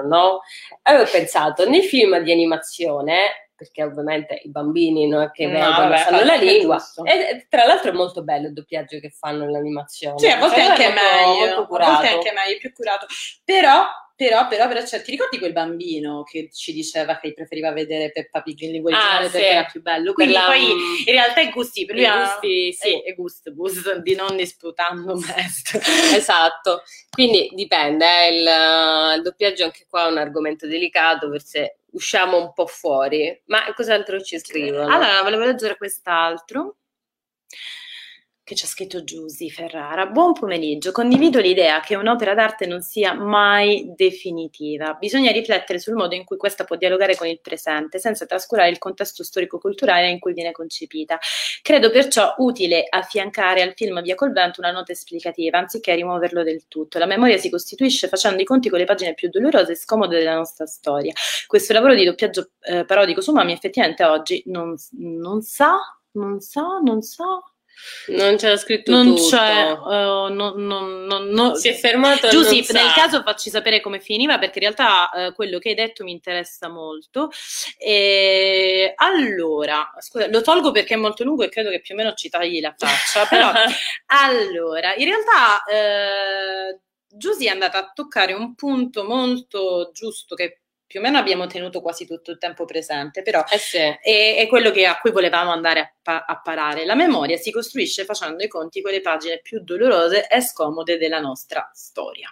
no? Avevo pensato, nei film di animazione, perché ovviamente i bambini non è che no, vengono, vabbè, sanno la lingua, e tra l'altro è molto bello il doppiaggio che fanno nell'animazione. Sì, a volte cioè, è anche meglio, a volte è anche meglio, più curato, però però, però, però cioè, ti ricordi quel bambino che ci diceva che preferiva vedere Peppa Pig in lingua originale ah, perché sì. era più bello? Quindi la... poi in realtà è gusti, per lui ha... gusti, sì. è gusto, gusto di non disputando best. esatto, quindi dipende, eh, il, il doppiaggio anche qua è un argomento delicato, forse usciamo un po' fuori, ma cos'altro ci scrivono? Allora, volevo leggere quest'altro che c'è scritto Giusy Ferrara. Buon pomeriggio, condivido l'idea che un'opera d'arte non sia mai definitiva. Bisogna riflettere sul modo in cui questa può dialogare con il presente, senza trascurare il contesto storico-culturale in cui viene concepita. Credo perciò utile affiancare al film Via col vento una nota esplicativa, anziché rimuoverlo del tutto. La memoria si costituisce facendo i conti con le pagine più dolorose e scomode della nostra storia. Questo lavoro di doppiaggio eh, parodico su Mami effettivamente oggi non, non sa, non sa, non sa non c'era scritto non tutto. c'è, uh, non, non, non, si è fermato. Giusy, nel caso facci sapere come finiva perché in realtà uh, quello che hai detto mi interessa molto. E, allora, scusa, lo tolgo perché è molto lungo e credo che più o meno ci tagli la faccia. però, allora, in realtà. Uh, Giusy è andata a toccare un punto molto giusto che più o meno abbiamo tenuto quasi tutto il tempo presente, però eh sì. è, è, quello che, a cui volevamo andare a, pa- a, parare. La memoria si costruisce facendo i conti con le pagine più dolorose e scomode della nostra storia.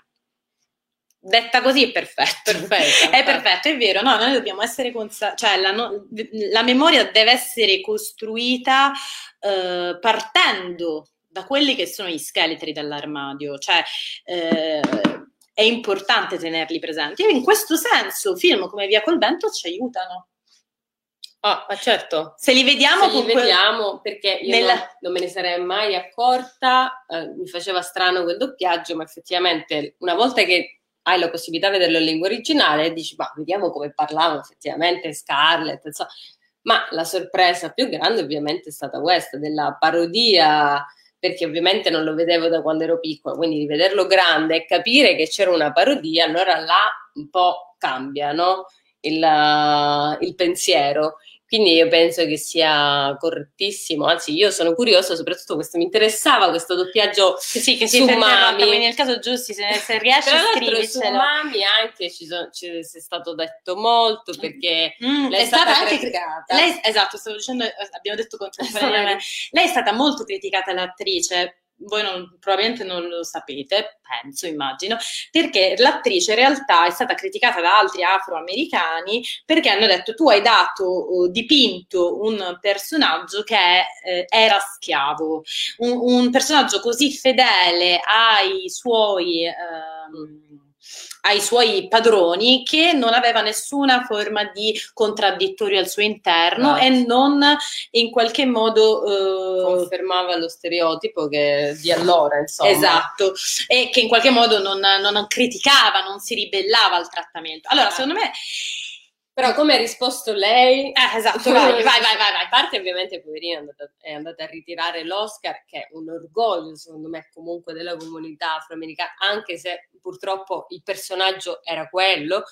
Detta così è perfetto. perfetto è perfetto, è vero. No, noi dobbiamo essere consapevoli, cioè la, no- la, memoria deve essere costruita eh, partendo da quelli che sono gli scheletri dell'armadio, cioè eh, è importante tenerli presenti. E in questo senso film come Via col vento ci aiutano. Ah, ma certo. Se li vediamo, Se li comunque... vediamo perché io nella... non, non, me ne sarei mai accorta, eh, mi faceva strano quel doppiaggio, ma effettivamente una volta che hai la possibilità di vederlo in lingua originale, dici, ma vediamo come parlava effettivamente Scarlett, insomma. Ma la sorpresa più grande ovviamente è stata questa, della parodia, perché ovviamente non lo vedevo da quando ero piccola, quindi rivederlo grande e capire che c'era una parodia, allora là un po' cambia, no? il, il pensiero. Quindi io penso che sia correttissimo, anzi io sono curiosa, soprattutto questo mi interessava, questo doppiaggio sì, che si su Mami. Quindi nel caso giusti, se, se riesci a scrivercelo. su Mami anche ci, sono, ci è stato detto molto perché mm, lei è stata, stata anche criticata. Lei, esatto, stavo dicendo, abbiamo detto contemporaneamente, lei è stata molto criticata l'attrice voi non, probabilmente non lo sapete, penso, immagino, perché l'attrice in realtà è stata criticata da altri afroamericani perché hanno detto tu hai dato, dipinto un personaggio che eh, era schiavo, un, un, personaggio così fedele ai suoi... Eh, ai suoi padroni che non aveva nessuna forma di contraddittorio al suo interno right. e non in qualche modo eh... confermava lo stereotipo che di allora, insomma. Esatto, e che in qualche modo non, non criticava, non si ribellava al trattamento. Allora, secondo me però come ha risposto lei? Eh, esatto, vai, vai, vai, vai. A parte ovviamente poverina è andata, è andata, a ritirare l'Oscar, che è un orgoglio secondo me comunque della comunità afroamericana, anche se purtroppo il personaggio era quello.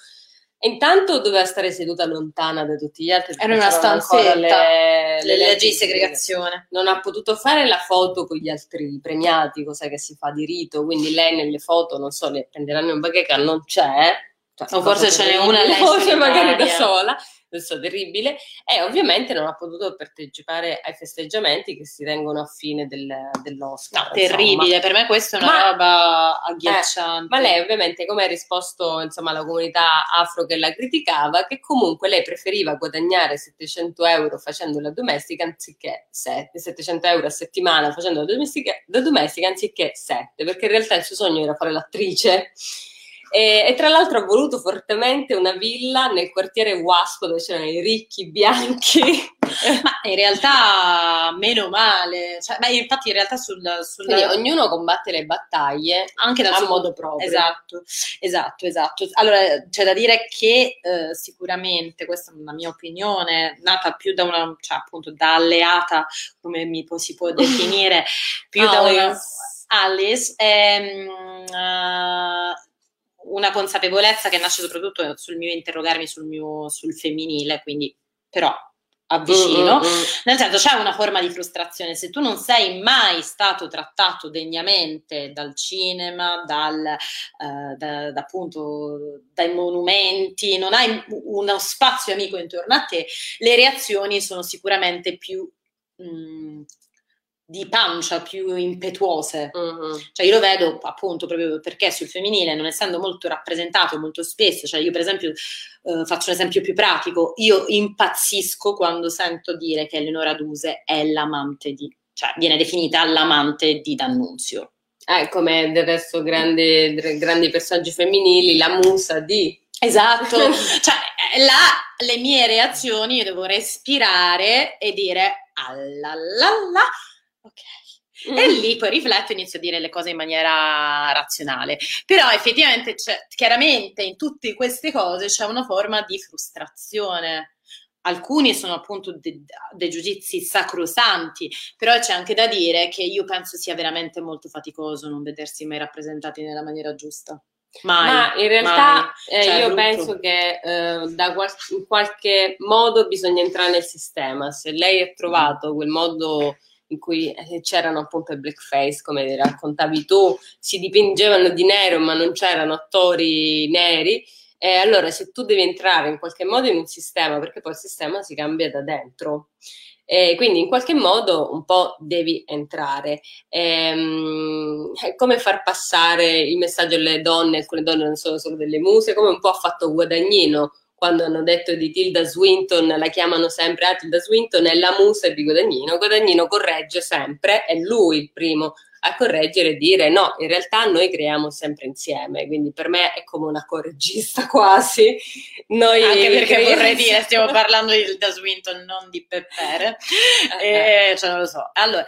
E intanto doveva stare seduta lontana da tutti gli altri. Era una stanzetta, le, le leggi di segregazione. Non ha potuto fare la foto con gli altri premiati, cosa che si fa di rito, quindi lei nelle foto, non so, le prenderanno in bacheca, non c'è, cioè, o forse ce n'è una lei forse magari da sola, questo terribile, e ovviamente non ha potuto partecipare ai festeggiamenti che si tengono a fine del, dell'Oscar. No, terribile, per me questa è una ma, roba agghiacciante. Eh, ma lei ovviamente come ha risposto insomma alla comunità afro che la criticava, che comunque lei preferiva guadagnare 700 euro facendo la domestica anziché 7, 700 euro a settimana facendo la domestica, la domestica anziché 7, perché in realtà il suo sogno era fare l'attrice e, e, tra l'altro ha voluto fortemente una villa nel quartiere Wasp dove c'erano i ricchi bianchi. ma in realtà meno male, cioè, ma infatti in realtà sul, sul... Quindi ognuno combatte le battaglie anche dal suo modo proprio. Esatto, esatto, esatto. Allora c'è da dire che eh, sicuramente, questa è una mia opinione, nata più da una, cioè appunto da alleata, come mi si può definire, più Alice. da una... Alice, ehm, uh, una consapevolezza che nasce soprattutto sul mio interrogarmi sul mio sul femminile, quindi però avvicino, mm, mm, mm. nel senso c'è una forma di frustrazione, se tu non sei mai stato trattato degnamente dal cinema, dal, eh, da, da, appunto dai monumenti, non hai uno spazio amico intorno a te, le reazioni sono sicuramente più mh, di pancia più impetuose. Uh-huh. Cioè io lo vedo appunto proprio perché sul femminile, non essendo molto rappresentato molto spesso, cioè io per esempio eh, faccio un esempio più pratico, io impazzisco quando sento dire che Eleonora Duse è l'amante di, cioè viene definita l'amante di D'Annunzio. Eh, come del resto grandi, grandi personaggi femminili, la musa di... Esatto, cioè là le mie reazioni io devo respirare e dire alla la la ok. Mm. E lì poi rifletto e inizio a dire le cose in maniera razionale. Però effettivamente, c'è, chiaramente in tutte queste cose c'è una forma di frustrazione. Alcuni sono appunto dei de giudizi sacrosanti, però c'è anche da dire che io penso sia veramente molto faticoso non vedersi mai rappresentati nella maniera giusta. Mai, Ma in realtà eh, cioè, io penso che eh, da qual- in qualche modo bisogna entrare nel sistema. Se lei ha trovato quel modo in cui eh, c'erano appunto i blackface, come raccontavi tu, si dipingevano di nero ma non c'erano attori neri. E allora se tu devi entrare in qualche modo in un sistema, perché poi il sistema si cambia da dentro, e quindi in qualche modo un po' devi entrare. Ehm, come far passare il messaggio alle donne, alcune donne non sono solo delle muse, come un po' ha fatto Guadagnino quando hanno detto di Tilda Swinton, la chiamano sempre ah, Tilda Swinton è la musa di Guadagnino, Guadagnino corregge sempre, è lui il primo a correggere e dire no, in realtà noi creiamo sempre insieme, quindi per me è come una correggista quasi. Noi Anche perché vorrei dire, stiamo parlando di Hilda Swinton, non di Peppere, eh, cioè non lo so. Allora,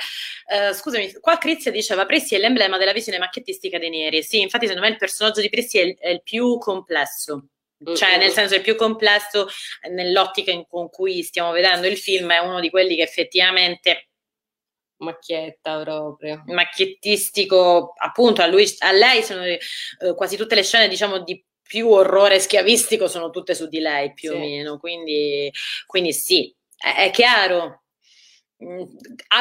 eh, scusami, qua Crizia diceva Pressi è l'emblema della visione macchettistica dei neri. Sì, infatti secondo me il personaggio di Pressi è, è il più complesso cioè nel senso è più complesso nell'ottica in, con cui stiamo vedendo il film, è uno di quelli che effettivamente macchietta proprio. macchiettistico appunto a, lui, a lei sono eh, quasi tutte le scene diciamo di più orrore schiavistico sono tutte su di lei più sì. o meno quindi, quindi sì. È, è chiaro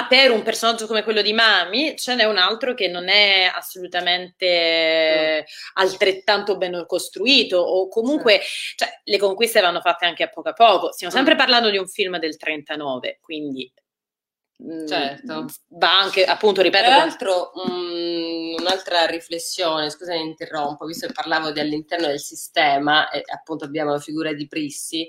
per un personaggio come quello di Mami ce n'è un altro che non è assolutamente mm. altrettanto ben costruito o comunque cioè, le conquiste vanno fatte anche a poco a poco. Stiamo sempre mm. parlando di un film del 39, quindi mm, certo. va anche appunto ripeto tra l'altro um, un'altra riflessione scusa mi interrompo visto che parlavo di all'interno del sistema e appunto abbiamo la figura di Prissi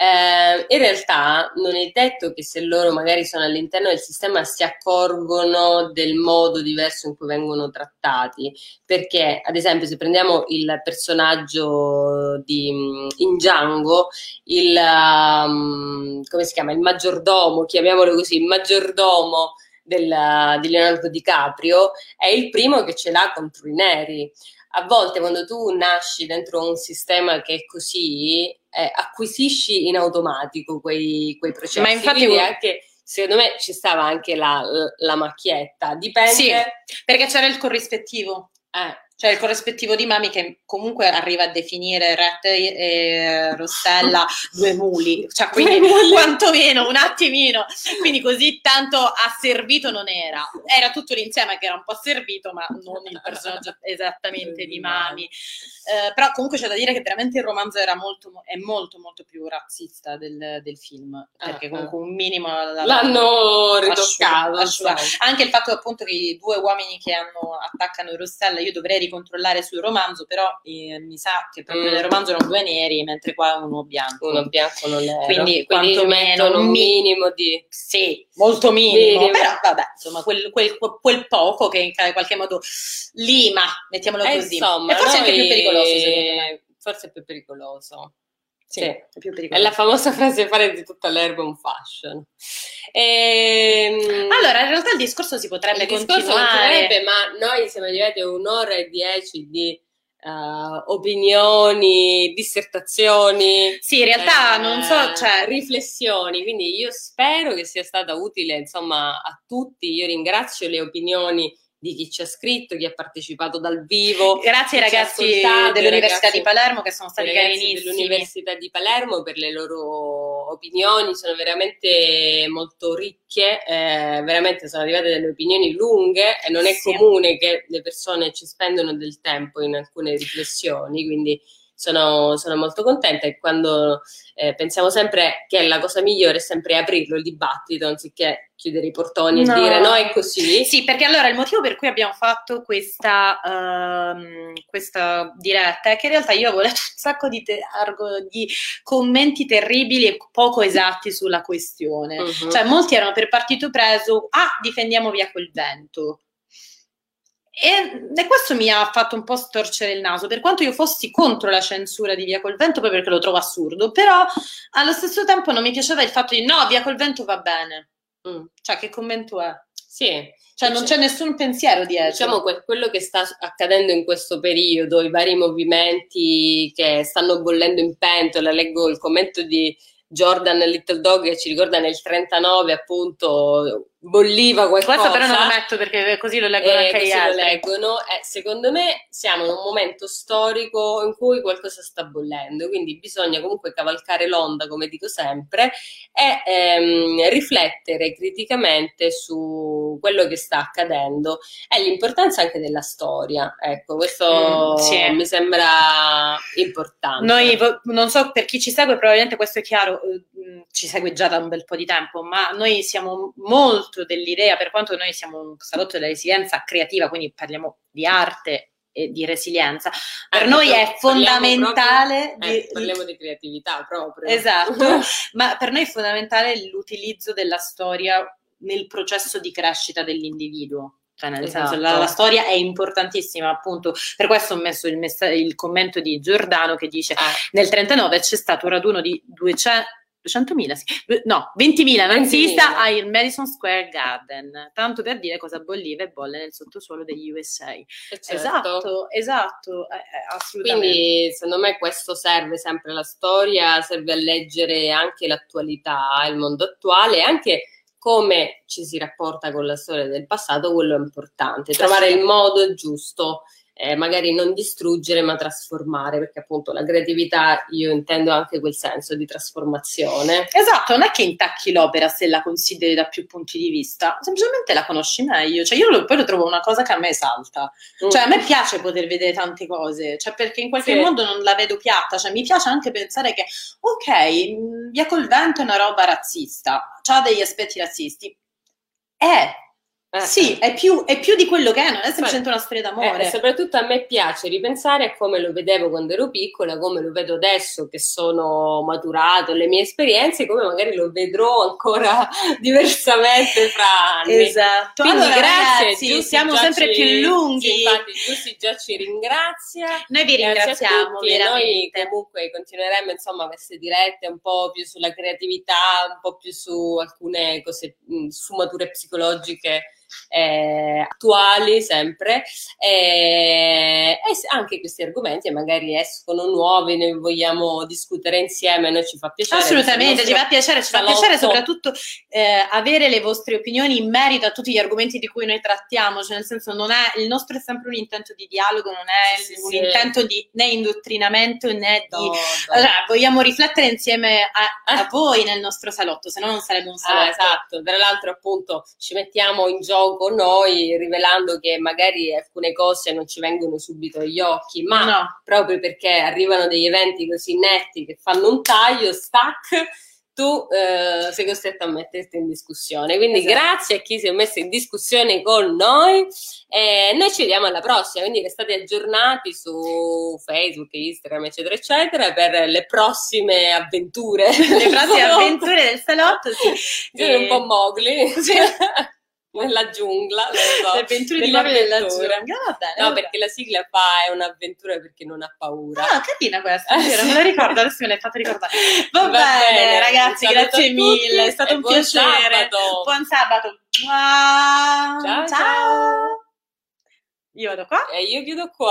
eh, in realtà non è detto che se loro magari sono all'interno del sistema si accorgono del modo diverso in cui vengono trattati, perché ad esempio se prendiamo il personaggio di mm, in Django, il um, come si chiama? Il maggiordomo, chiamiamolo così, il maggiordomo del, di Leonardo DiCaprio è il primo che ce l'ha contro i neri a volte quando tu nasci dentro un sistema che è così, eh, acquisisci in automatico quei, quei processi. Ma infatti Quindi anche secondo me ci stava anche la, la macchietta, dipende. Sì, perché c'era il corrispettivo. Eh cioè il corrispettivo di Mami che comunque arriva a definire Rette e Rossella due muli, cioè quindi quantomeno un attimino, quindi così tanto asservito non era, era tutto l'insieme che era un po' asservito ma non il personaggio esattamente di Mami, eh, però comunque c'è da dire che veramente il romanzo era molto, è molto molto più razzista del, del film, perché ah, comunque un minimo l'hanno ritoccato, anche il fatto appunto che i due uomini che hanno, attaccano Rossella, io dovrei controllare sul romanzo, però eh, mi sa che proprio mm. nel romanzo erano due neri, mentre qua uno bianco. Uno bianco non nero. Quindi, Quindi quantomeno un minimo di... Sì, molto minimo, minimo. però vabbè, insomma, quel, quel, quel, poco che in qualche modo lima, mettiamolo eh, così. Insomma, e forse noi... è anche più pericoloso, secondo me. Forse è più pericoloso. Sì, è, più è la famosa frase fare di tutta l'erba un fashion. Ehm, allora, in realtà il discorso si potrebbe il continuare. Continuerebbe, ma noi siamo arrivati a un'ora e dieci di uh, opinioni, dissertazioni. Sì, in realtà eh, non so, cioè... riflessioni. Quindi io spero che sia stata utile, insomma, a tutti. Io ringrazio le opinioni di chi ci ha scritto, chi ha partecipato dal vivo. Grazie ai ragazzi dell'Università ragazzi, di Palermo che sono stati carinissimi. dell'Università di Palermo per le loro opinioni, sono veramente molto ricche, eh, veramente sono arrivate delle opinioni lunghe e non è sì. comune che le persone ci spendono del tempo in alcune riflessioni, quindi sono, sono molto contenta e quando eh, pensiamo sempre che la cosa migliore è sempre aprirlo il dibattito anziché chiudere i portoni no. e dire no è così. Sì, perché allora il motivo per cui abbiamo fatto questa, uh, questa diretta è che in realtà io avevo letto un sacco di, te- di commenti terribili e poco esatti sulla questione. Uh-huh. Cioè molti erano per partito preso, ah difendiamo via quel vento e, e, questo mi ha fatto un po' storcere il naso, per quanto io fossi contro la censura di Via col Vento, poi perché lo trovo assurdo, però allo stesso tempo non mi piaceva il fatto di no, Via col Vento va bene. Mm. Cioè, che commento è? Sì. Cioè, non c'è nessun pensiero dietro. Diciamo que- quello che sta accadendo in questo periodo, i vari movimenti che stanno bollendo in pentola, leggo il commento di Jordan Little Dog che ci ricorda nel 39 appunto bolliva qualcosa. Questo però non lo metto perché così lo leggono eh, anche gli altri. Lo leggono. Eh, secondo me siamo in un momento storico in cui qualcosa sta bollendo, quindi bisogna comunque cavalcare l'onda, come dico sempre, e ehm, riflettere criticamente su quello che sta accadendo e l'importanza anche della storia. Ecco, questo mm, sì. mi sembra importante. Noi, non so per chi ci segue, probabilmente questo è chiaro, eh, ci segue già da un bel po' di tempo, ma noi siamo molto dell'idea, per quanto noi siamo un salotto della resilienza creativa, quindi parliamo di arte e di resilienza, per eh, noi è fondamentale... Proprio, eh, di, parliamo di creatività proprio. Esatto, ma per noi è fondamentale l'utilizzo della storia nel processo di crescita dell'individuo. Cioè, nel esatto. senso, la, la, storia è importantissima, appunto. Per questo ho messo il, messa- il commento di Giordano che dice: eh. Nel 39 c'è stato un raduno di 200. 200.000, sì. no, 20.000 nazista al Madison Square Garden, tanto per dire cosa bolliva e bolle nel sottosuolo degli USA. Eh, certo. Esatto, esatto, eh, eh, assolutamente. Quindi secondo me questo serve sempre la storia, serve a leggere anche l'attualità, il mondo attuale, anche come ci si rapporta con la storia del passato, quello è importante, trovare il modo giusto eh, magari non distruggere ma trasformare, perché appunto la creatività io intendo anche quel senso di trasformazione. Esatto, non è che intacchi l'opera se la consideri da più punti di vista, semplicemente la conosci meglio, cioè io lo, poi lo trovo una cosa che a me esalta, mm. cioè a me piace poter vedere tante cose, cioè perché in qualche sì. modo non la vedo piatta, cioè mi piace anche pensare che ok, Via col vento è una roba razzista, ha degli aspetti razzisti, è eh, sì, eh. È, più, è, più, di quello che è, non è semplicemente una storia d'amore. Eh, soprattutto a me piace ripensare a come lo vedevo quando ero piccola, come lo vedo adesso che sono maturato, le mie esperienze, come magari lo vedrò ancora diversamente fra anni. Esatto. Quindi allora, grazie, ragazzi, siamo sempre ci, più lunghi. Infatti, Giussi già ci ringrazia. Noi vi ringraziamo. Noi comunque continueremo insomma queste dirette un po' più sulla creatività, un po' più su alcune cose, sfumature psicologiche eh, attuali sempre eh, e anche questi argomenti magari escono nuovi, ne vogliamo discutere insieme, noi ci fa piacere. Assolutamente, ci fa piacere, ci fa piacere soprattutto eh, avere le vostre opinioni in merito a tutti gli argomenti di cui noi trattiamo, cioè nel senso non è, il nostro è sempre un intento di dialogo, non è sì, un sì. intento di né indottrinamento né di... No, no. Allora, vogliamo riflettere insieme a, a, voi nel nostro salotto, se no non sarebbe un ah, salotto. Ah, esatto, tra l'altro appunto ci mettiamo in gioco gioco noi, rivelando che magari alcune cose non ci vengono subito agli occhi, ma no. proprio perché arrivano degli eventi così netti che fanno un taglio, stack, tu eh, sei costretto a metterti in discussione. Quindi esatto. grazie a chi si è messo in discussione con noi e noi ci vediamo alla prossima, quindi restate aggiornati su Facebook, Instagram, eccetera, eccetera, per le prossime avventure. Le prossime avventure del salotto, sì. Sono un po' mogli. Sì. nella giungla, so, le avventure di Mario nella giungla. Ah, bene, no, perché la sigla fa è un'avventura perché non ha paura. Ah, carina questa, vero, me la ricordo, adesso me l'hai fatta ricordare. Va, Va bene, bene, ragazzi, grazie mille, è stato un buon piacere. Sabato. Buon sabato. Ciao, ciao. ciao. Io vado qua. E io chiudo qua.